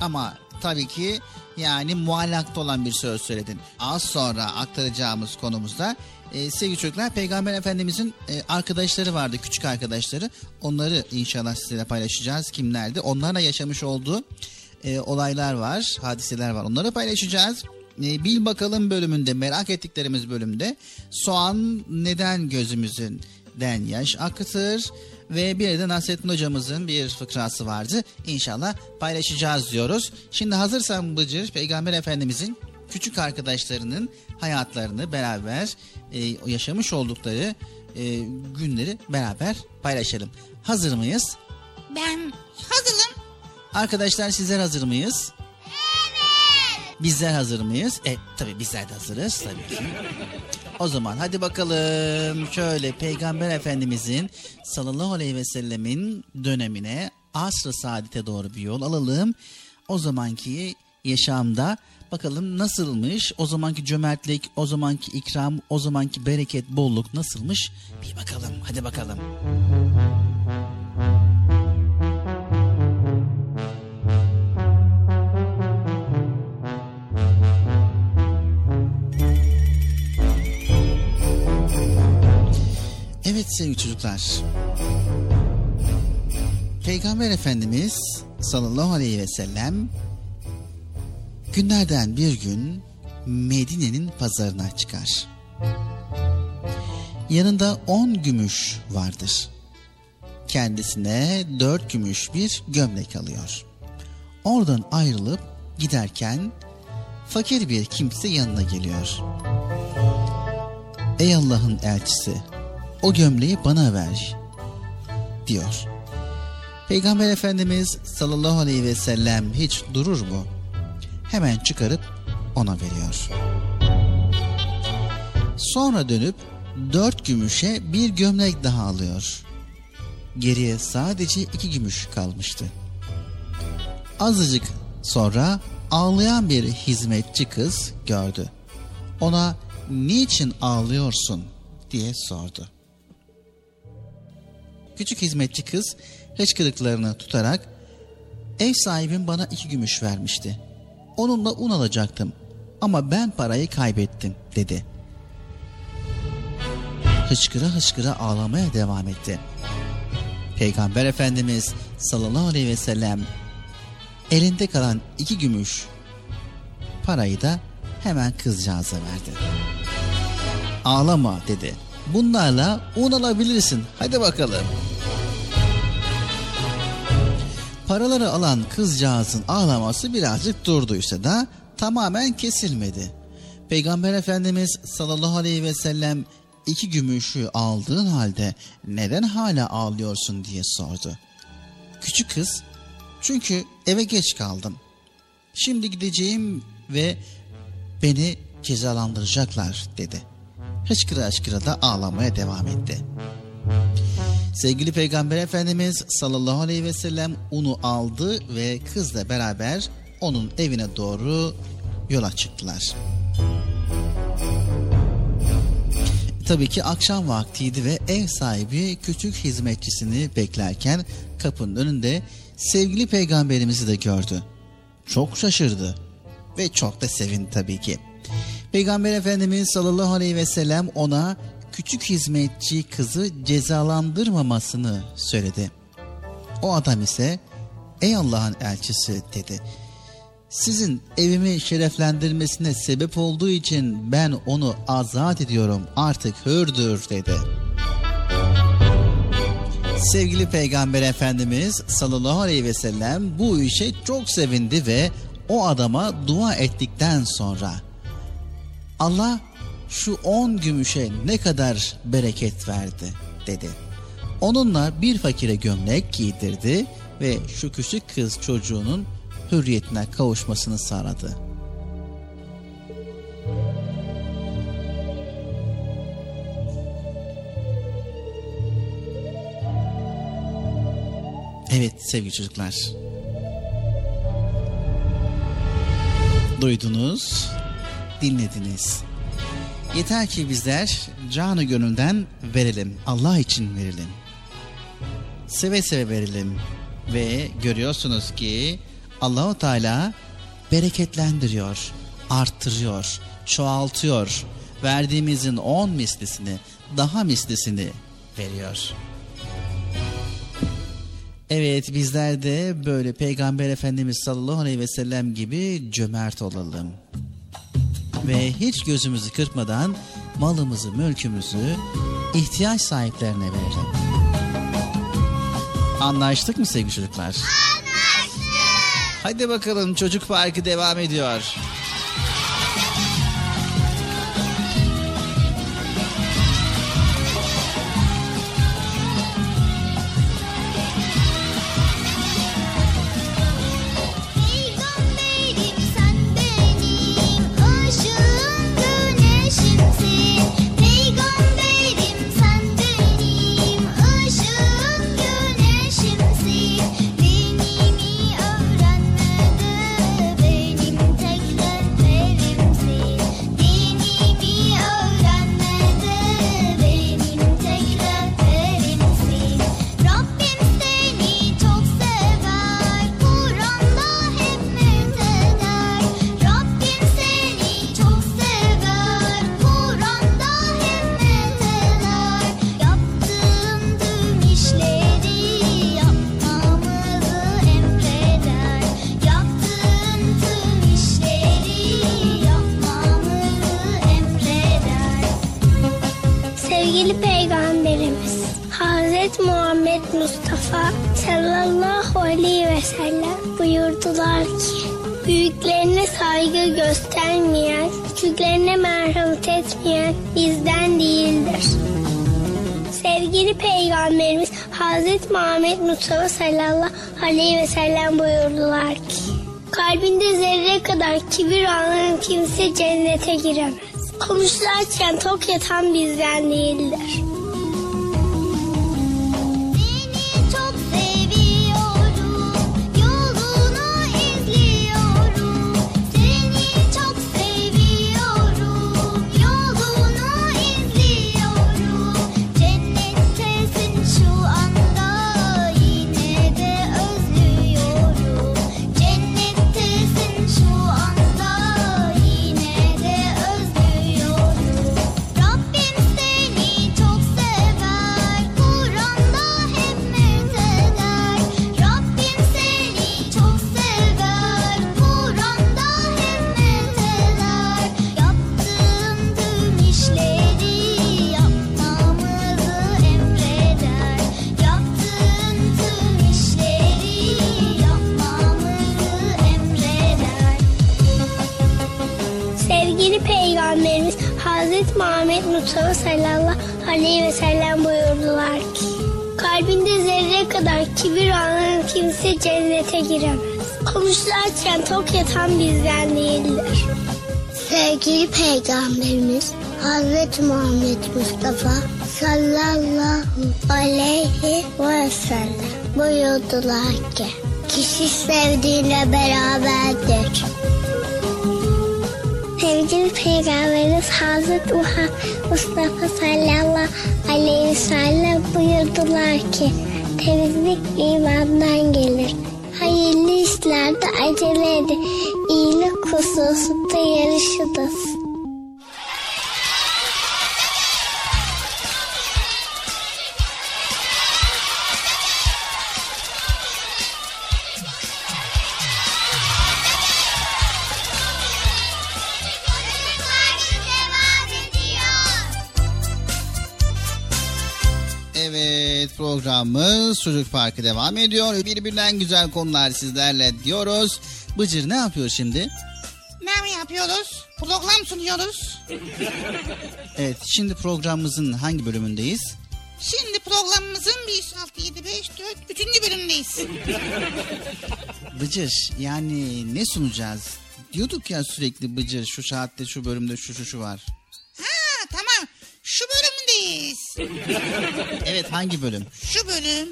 Ama tabii ki yani muallakta olan bir söz söyledin. Az sonra aktaracağımız konumuzda e, sevgili çocuklar Peygamber Efendimizin e, arkadaşları vardı küçük arkadaşları. Onları inşallah sizinle paylaşacağız. Kimlerdi? Onlarla yaşamış olduğu e, olaylar var, hadiseler var. Onları paylaşacağız. E, bil bakalım bölümünde merak ettiklerimiz bölümde soğan neden gözümüzden yaş akıtır ve bir de Nasrettin hocamızın bir fıkrası vardı. İnşallah paylaşacağız diyoruz. Şimdi hazırsan Bıcır Peygamber Efendimizin küçük arkadaşlarının hayatlarını beraber e, yaşamış oldukları e, günleri beraber paylaşalım. Hazır mıyız? ben hazırım. Arkadaşlar sizler hazır mıyız? Bizler hazır mıyız? E tabi bizler de hazırız tabii ki. O zaman hadi bakalım şöyle Peygamber Efendimizin sallallahu aleyhi ve sellemin dönemine asr-ı saadete doğru bir yol alalım. O zamanki yaşamda bakalım nasılmış? O zamanki cömertlik, o zamanki ikram, o zamanki bereket, bolluk nasılmış? Bir bakalım hadi bakalım. Evet sevgili çocuklar. Peygamber Efendimiz sallallahu aleyhi ve sellem günlerden bir gün Medine'nin pazarına çıkar. Yanında on gümüş vardır. Kendisine dört gümüş bir gömlek alıyor. Oradan ayrılıp giderken fakir bir kimse yanına geliyor. Ey Allah'ın elçisi o gömleği bana ver diyor. Peygamber Efendimiz sallallahu aleyhi ve sellem hiç durur mu? Hemen çıkarıp ona veriyor. Sonra dönüp dört gümüşe bir gömlek daha alıyor. Geriye sadece iki gümüş kalmıştı. Azıcık sonra ağlayan bir hizmetçi kız gördü. Ona niçin ağlıyorsun diye sordu. Küçük hizmetçi kız hıçkırıklarını tutarak Ev sahibim bana iki gümüş vermişti. Onunla un alacaktım ama ben parayı kaybettim dedi. Hıçkıra hıçkıra ağlamaya devam etti. Peygamber Efendimiz sallallahu aleyhi ve sellem elinde kalan iki gümüş parayı da hemen kızcağıza verdi. Ağlama dedi. Bunlarla un alabilirsin. Hadi bakalım. Paraları alan kızcağızın ağlaması birazcık durduysa da tamamen kesilmedi. Peygamber Efendimiz sallallahu aleyhi ve sellem iki gümüşü aldığın halde neden hala ağlıyorsun diye sordu. Küçük kız çünkü eve geç kaldım. Şimdi gideceğim ve beni cezalandıracaklar dedi. Hıçkıra hıçkıra da ağlamaya devam etti. Sevgili Peygamber Efendimiz sallallahu aleyhi ve sellem unu aldı ve kızla beraber onun evine doğru yola çıktılar. Tabii ki akşam vaktiydi ve ev sahibi küçük hizmetçisini beklerken kapının önünde sevgili peygamberimizi de gördü. Çok şaşırdı ve çok da sevindi tabii ki. Peygamber Efendimiz sallallahu aleyhi ve sellem ona küçük hizmetçi kızı cezalandırmamasını söyledi. O adam ise ey Allah'ın elçisi dedi. Sizin evimi şereflendirmesine sebep olduğu için ben onu azat ediyorum artık hürdür dedi. Sevgili Peygamber Efendimiz sallallahu aleyhi ve sellem bu işe çok sevindi ve o adama dua ettikten sonra Allah şu on gümüşe ne kadar bereket verdi dedi. Onunla bir fakire gömlek giydirdi ve şu küçük kız çocuğunun hürriyetine kavuşmasını sağladı. Evet sevgili çocuklar. Duydunuz, dinlediniz. Yeter ki bizler canı gönülden verelim. Allah için verelim. Seve seve verelim. Ve görüyorsunuz ki Allahu Teala bereketlendiriyor, arttırıyor, çoğaltıyor. Verdiğimizin on mislisini, daha mislisini veriyor. Evet bizler de böyle Peygamber Efendimiz sallallahu aleyhi ve sellem gibi cömert olalım. Ve hiç gözümüzü kırpmadan malımızı, mülkümüzü ihtiyaç sahiplerine verelim. Anlaştık mı sevgili çocuklar? Anlaştık. Hadi bakalım çocuk parkı devam ediyor. Muhammed Mustafa sallallahu aleyhi ve sellem buyurdular ki Kalbinde zerre kadar kibir olan kimse cennete giremez. Konuşlarken tok yatan bizden değildir. Kimse cennete giremez. Konuşlarken tok yatan bizden değildir. Sevgili Peygamberimiz Hazreti Muhammed Mustafa sallallahu aleyhi ve sellem buyurdular ki kişi sevdiğiyle beraberdir. Sevgili Peygamberimiz Hazreti Muhammed Mustafa sallallahu aleyhi ve sellem buyurdular ki temizlik imandan gelir. Hayırlı işlerde acele edin. İyilik hususunda yarışınız. Evet programımız Çocuk Parkı devam ediyor. Birbirinden güzel konular sizlerle diyoruz. Bıcır ne yapıyor şimdi? Ne mi yapıyoruz? Program sunuyoruz. (laughs) Evet şimdi programımızın hangi bölümündeyiz? Şimdi programımızın 1, 6, 7, 5, 4, 3. bölümündeyiz. (laughs) Bıcır yani ne sunacağız? Diyorduk ya sürekli Bıcır şu saatte şu bölümde şu şu şu var. Ha tamam. Şu bölümündeyiz. (laughs) Evet hangi bölüm? Şu bölüm.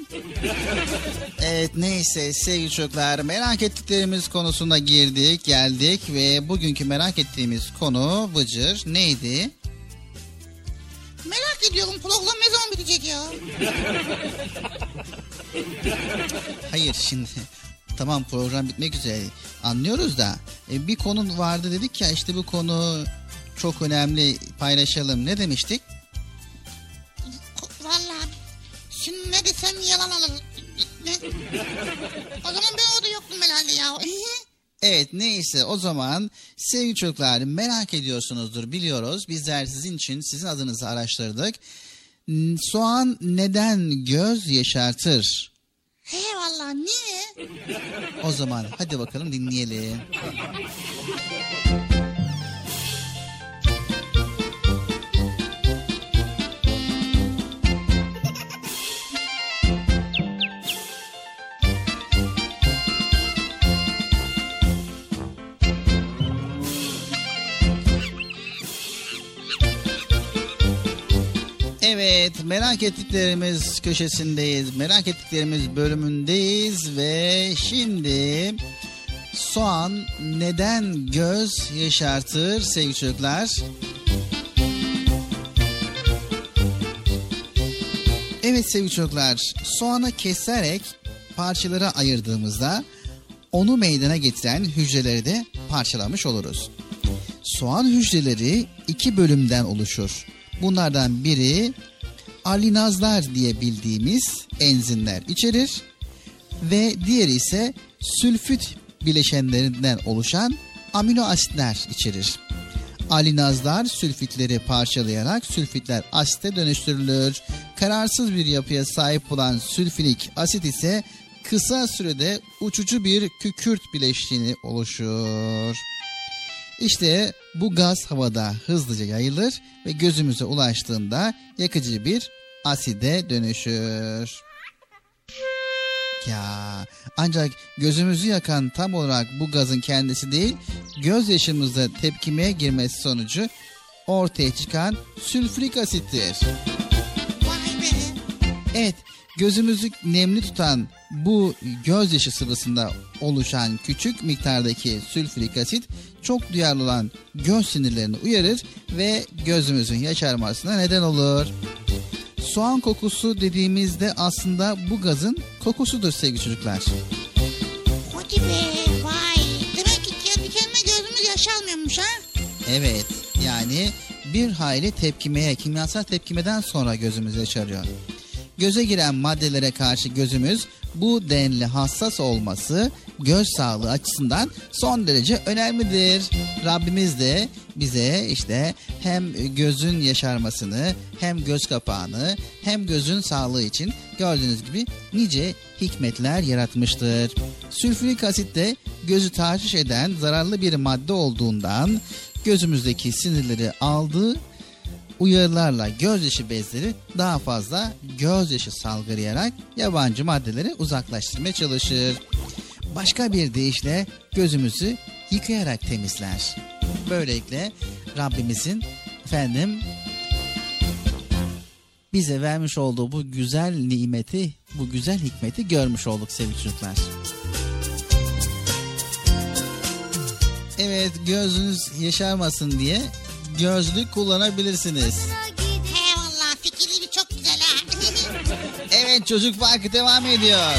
Evet neyse sevgili çocuklar merak ettiklerimiz konusuna girdik geldik ve bugünkü merak ettiğimiz konu Bıcır neydi? Merak ediyorum program ne zaman bitecek ya? Hayır şimdi tamam program bitmek üzere anlıyoruz da e, bir konu vardı dedik ya işte bu konu çok önemli paylaşalım ne demiştik? Vallahi şimdi ne desem yalan olur. Ne? O zaman ben orada yoktum herhalde ya. Evet neyse o zaman sevgili çocuklar merak ediyorsunuzdur biliyoruz. Bizler sizin için sizin adınızı araştırdık. Soğan neden göz yaşartır? He vallahi niye? O zaman hadi bakalım dinleyelim. Evet merak ettiklerimiz köşesindeyiz. Merak ettiklerimiz bölümündeyiz ve şimdi soğan neden göz yaşartır sevgili çocuklar? Evet sevgili çocuklar soğanı keserek parçalara ayırdığımızda onu meydana getiren hücreleri de parçalamış oluruz. Soğan hücreleri iki bölümden oluşur. Bunlardan biri alinazlar diye bildiğimiz enzimler içerir ve diğeri ise sülfüt bileşenlerinden oluşan amino asitler içerir. Alinazlar sülfitleri parçalayarak sülfitler asite dönüştürülür. Kararsız bir yapıya sahip olan sülfürik asit ise kısa sürede uçucu bir kükürt bileşiğini oluşur. İşte bu gaz havada hızlıca yayılır ve gözümüze ulaştığında yakıcı bir aside dönüşür. Ya ancak gözümüzü yakan tam olarak bu gazın kendisi değil, gözyaşımızda tepkimeye girmesi sonucu ortaya çıkan sülfürik asittir. Evet, gözümüzü nemli tutan bu gözyaşı sıvısında oluşan küçük miktardaki sülfürik asit çok duyarlı olan göz sinirlerini uyarır ve gözümüzün yaşarmasına neden olur. Soğan kokusu dediğimizde aslında bu gazın kokusudur sevgili çocuklar. Hadi be vay. Demek ki kendi kendime gözümüz yaşarmıyormuş ha? Evet, yani bir hayli tepkimeye, kimyasal tepkimeden sonra gözümüz yaşarıyor. Göze giren maddelere karşı gözümüz bu denli hassas olması göz sağlığı açısından son derece önemlidir. Rabbimiz de bize işte hem gözün yaşarmasını hem göz kapağını hem gözün sağlığı için gördüğünüz gibi nice hikmetler yaratmıştır. Sülfürik asit de gözü tahriş eden zararlı bir madde olduğundan gözümüzdeki sinirleri aldığı uyarılarla gözyaşı bezleri daha fazla gözyaşı salgılayarak yabancı maddeleri uzaklaştırmaya çalışır. Başka bir deyişle gözümüzü yıkayarak temizler. Böylelikle Rabbimizin efendim bize vermiş olduğu bu güzel nimeti, bu güzel hikmeti görmüş olduk sevgili çocuklar. Evet gözünüz yaşarmasın diye gözlük kullanabilirsiniz. He valla fikirleri çok güzel ha. (laughs) Evet çocuk parkı devam ediyor.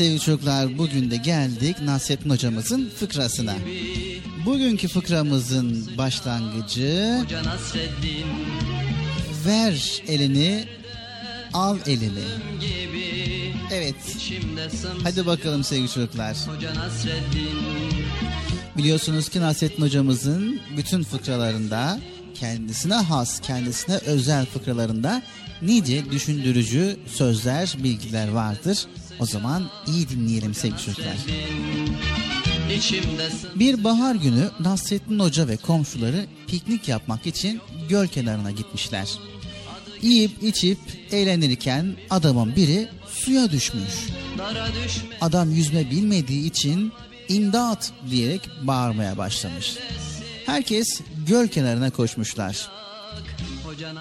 Sevgili çocuklar bugün de geldik Nasrettin hocamızın fıkrasına. Bugünkü fıkramızın başlangıcı ver elini al elini. Evet hadi bakalım sevgili çocuklar. Biliyorsunuz ki Nasrettin hocamızın bütün fıkralarında kendisine has, kendisine özel fıkralarında nice düşündürücü sözler, bilgiler vardır. O zaman iyi dinleyelim sevgili çocuklar. Bir bahar günü Nasrettin Hoca ve komşuları piknik yapmak için göl kenarına gitmişler. Yiyip içip eğlenirken adamın biri suya düşmüş. Adam yüzme bilmediği için imdat diyerek bağırmaya başlamış. Herkes göl kenarına koşmuşlar.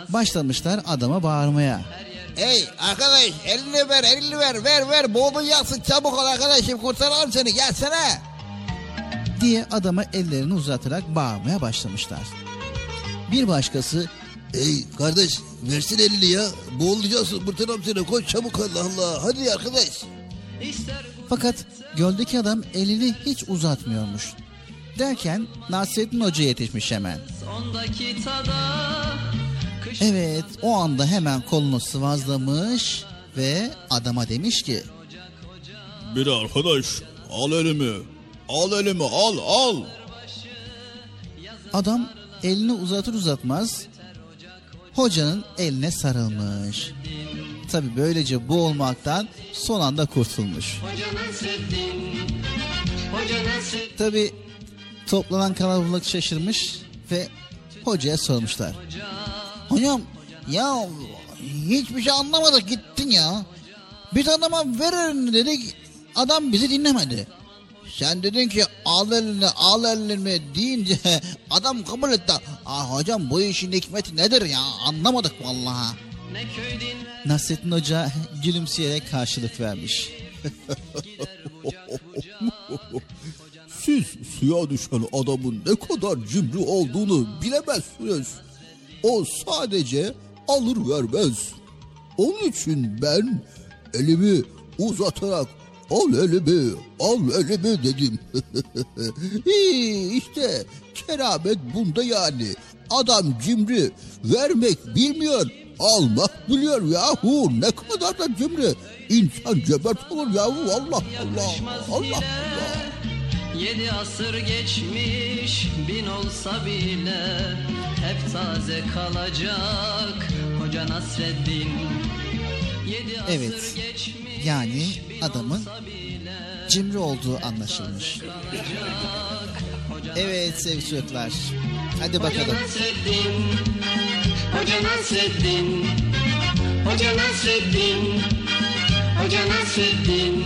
Başlamışlar adama bağırmaya. Hey arkadaş elini ver elini ver ver ver boğulacaksın çabuk ol arkadaşım kurtaralım seni gelsene. diye adama ellerini uzatarak bağırmaya başlamışlar. Bir başkası Hey kardeş versin elini ya boğulacaksın kurtaralım seni koş çabuk Allah Allah hadi arkadaş. fakat göldeki adam elini hiç uzatmıyormuş. Derken Nasrettin Hoca yetişmiş hemen. ondaki tada Kış Evet o anda hemen kolunu sıvazlamış ve adama demiş ki Bir arkadaş al elimi. Al elimi al al. adam elini uzatır uzatmaz hocanın eline sarılmış. Tabi böylece boğulmaktan son anda kurtulmuş. Hoca Hoca Tabi toplanan kalabalık şaşırmış ve hocaya sormuşlar. Hocam ya hiçbir şey anlamadık gittin ya. Biz adama verin dedik adam bizi dinlemedi. Sen dedin ki al elini al elini deyince (laughs) adam kabul etti. Ah hocam bu işin hikmeti nedir ya anlamadık vallahi. Nasrettin Hoca (laughs) gülümseyerek karşılık vermiş. (laughs) Siz suya düşen adamın ne kadar cimri olduğunu bilemezsiniz. O sadece alır vermez. Onun için ben elimi uzatarak al elimi, al elimi dedim. (laughs) İşte keramet bunda yani. Adam cimri. Vermek bilmiyor. Almak biliyor yahu. Ne kadar da cimri. İnsan cömert olur yahu. Allah Allah. Allah Allah. Yedi asır geçmiş bin olsa bile Hep taze kalacak Hoca Nasreddin Yedi asır Evet. geçmiş Yani adamın cimri olduğu anlaşılmış. Hoca Evet sevgili çocuklar. Hadi Hoca bakalım. Nasreddin Hoca Nasreddin Hoca Nasreddin Hoca Nasreddin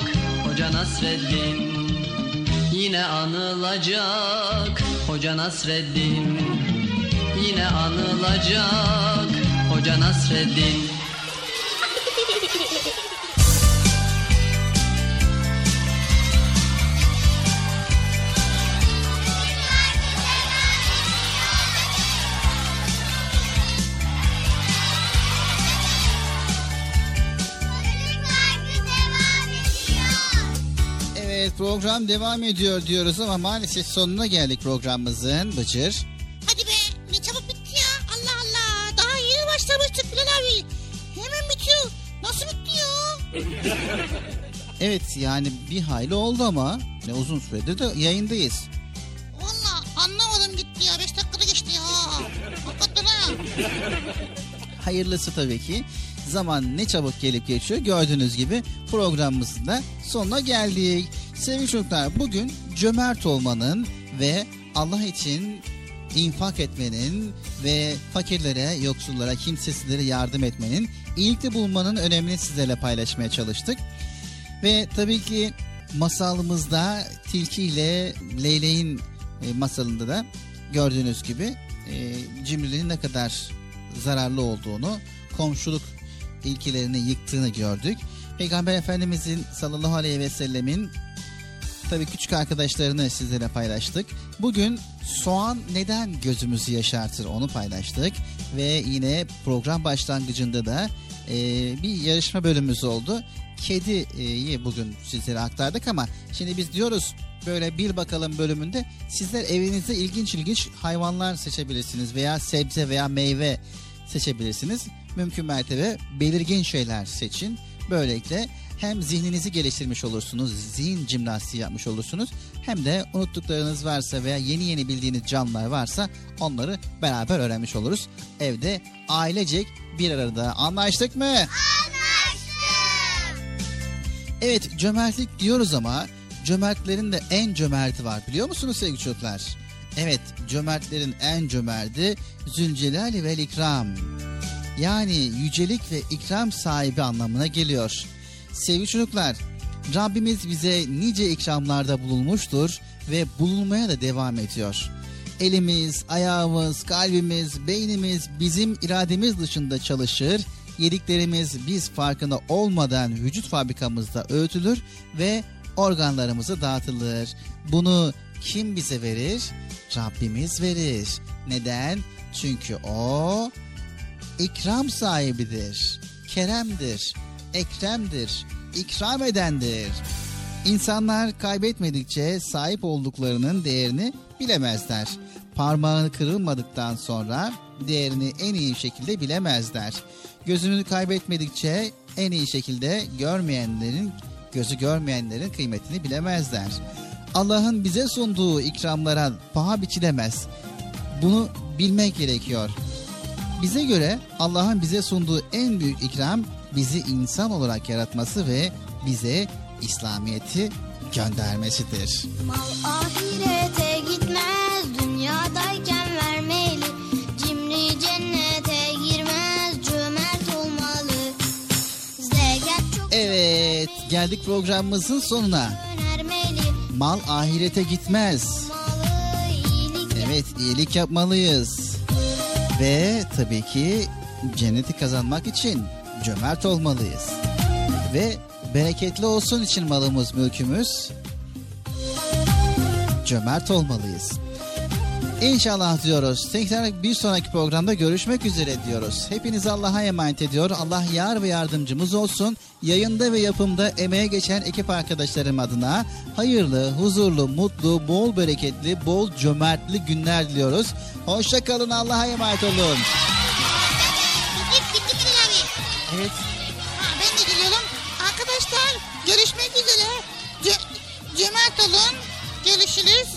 Hoca Nasreddin. Yine anılacak. Hoca Nasreddin. Yine anılacak. Hoca Nasreddin (laughs) Evet program devam ediyor diyoruz ama maalesef sonuna geldik programımızın Bıcır. Hadi be ne çabuk bitti ya. Allah Allah. Daha yeni başlamıştık Bilal abi. Hemen bitiyor. Nasıl bitti ya? (laughs) Evet yani bir hayli oldu ama ne uzun süredir de yayındayız. Valla anlamadım gitti ya. Beş dakikada geçti ya. Hakikaten ha. Hayırlısı tabii ki. Zaman ne çabuk gelip geçiyor. Gördüğünüz gibi programımızın da sonuna geldik. Sevgili çocuklar bugün cömert olmanın ve Allah için infak etmenin ve fakirlere, yoksullara, kimsesizlere yardım etmenin, iyilikte bulunmanın önemini sizlerle paylaşmaya çalıştık. Ve tabii ki masalımızda Tilki ile Leyleğin e, masalında da gördüğünüz gibi e, cimriliğin ne kadar zararlı olduğunu, komşuluk ilkelerini yıktığını gördük. Peygamber Efendimizin sallallahu aleyhi ve sellemin tabii küçük arkadaşlarını sizlere paylaştık. Bugün soğan neden gözümüzü yaşartır onu paylaştık. Ve yine program başlangıcında da e, bir yarışma bölümümüz oldu. Kediyi bugün sizlere aktardık ama şimdi biz diyoruz böyle bil bakalım bölümünde sizler evinizde ilginç ilginç hayvanlar seçebilirsiniz veya sebze veya meyve seçebilirsiniz. Mümkün mertebe belirgin şeyler seçin. Böylelikle hem zihninizi geliştirmiş olursunuz, zihin jimnastiği yapmış olursunuz. Hem de unuttuklarınız varsa veya yeni yeni bildiğiniz canlılar varsa onları beraber öğrenmiş oluruz. Evde ailecek bir arada anlaştık mı? Evet cömertlik diyoruz ama cömertlerin de en cömerti var biliyor musunuz sevgili çocuklar? Evet cömertlerin en cömerti Zülcelal ve İkram. Yani yücelik ve ikram sahibi anlamına geliyor. Sevgili çocuklar Rabbimiz bize nice ikramlarda bulunmuştur ve bulunmaya da devam ediyor. Elimiz, ayağımız, kalbimiz, beynimiz bizim irademiz dışında çalışır. Yediklerimiz biz farkında olmadan vücut fabrikamızda öğütülür ve organlarımıza dağıtılır. Bunu kim bize verir? Rabbimiz verir. Neden? Çünkü o ikram sahibidir. Keremdir. Ekremdir. ikram edendir. İnsanlar kaybetmedikçe sahip olduklarının değerini bilemezler. Parmağını kırılmadıktan sonra değerini en iyi şekilde bilemezler. Gözünü kaybetmedikçe en iyi şekilde görmeyenlerin, gözü görmeyenlerin kıymetini bilemezler. Allah'ın bize sunduğu ikramlara paha biçilemez. Bunu bilmek gerekiyor. Bize göre Allah'ın bize sunduğu en büyük ikram bizi insan olarak yaratması ve bize İslamiyet'i göndermesidir. Mal ahirete gitmez dünyadayken vermeli Cimri cennete girmez cömert olmalı Evet, geldik programımızın sonuna. Mal ahirete gitmez. Evet iyilik yapmalıyız. Ve tabii ki cenneti kazanmak için cömert olmalıyız. Ve bereketli olsun için malımız mülkümüz cömert olmalıyız. İnşallah diyoruz. Tekrar bir sonraki programda görüşmek üzere diyoruz. Hepinizi Allah'a emanet ediyor. Allah yar ve yardımcımız olsun. Yayında ve yapımda emeğe geçen ekip arkadaşlarım adına hayırlı, huzurlu, mutlu, bol bereketli, bol cömertli günler diliyoruz. Hoşça kalın. Allah'a emanet olun. Evet. Ha, ben de geliyorum. Arkadaşlar görüşmek üzere. Ce- cömert olun. Görüşürüz.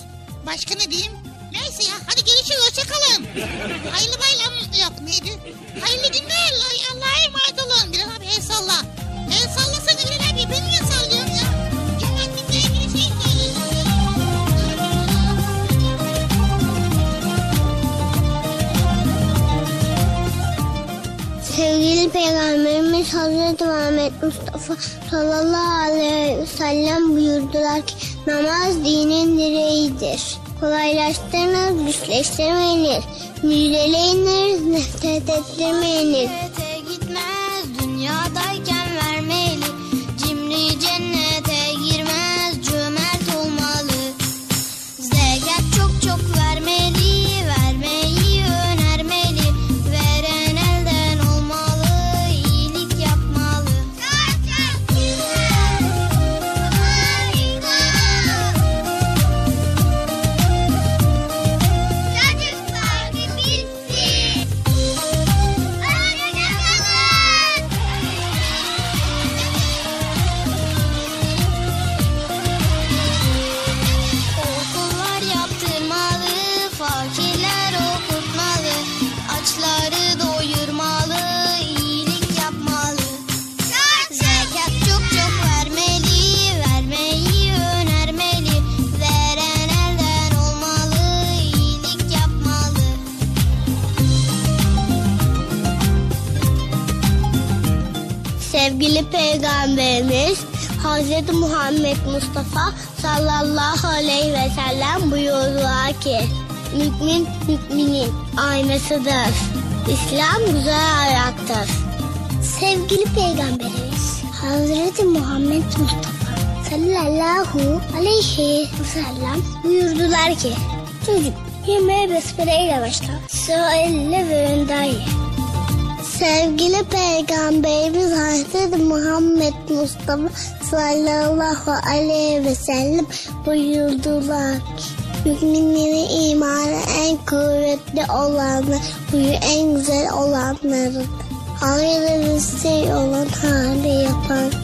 Başka ne diyeyim? Neyse ya hadi görüşürüz hoşçakalın. (laughs) Hayırlı bayram yok neydi? Hayırlı günler. Allah'a emanet olun. Bilal abi el salla. El sallasana Sevgili Peygamberimiz Hazreti Muhammed Mustafa sallallahu aleyhi ve sellem buyurdular ki namaz dinin direğidir. Kolaylaştırınız, güçleştirmeyiniz. Müjdeleyiniz, nefret ettirmeyiniz. gitmez, dünyadayken vermeli. Cimri cennete Hz. Muhammed Mustafa sallallahu aleyhi ve sellem buyurdular ki Mümin müminin aynasıdır. İslam güzel ayaktır. Sevgili Peygamberimiz Hz. Muhammed Mustafa sallallahu aleyhi ve sellem buyurdular ki Çocuk yemeğe besmeleyle başla. Sonra eline ve önden. Sevgili Peygamberimiz Hazreti Muhammed Mustafa sallallahu aleyhi ve sellem buyurdular Müminlerin imanı en kuvvetli olanı, huyu en güzel olanların. Hayırlı şey olan hali yapan.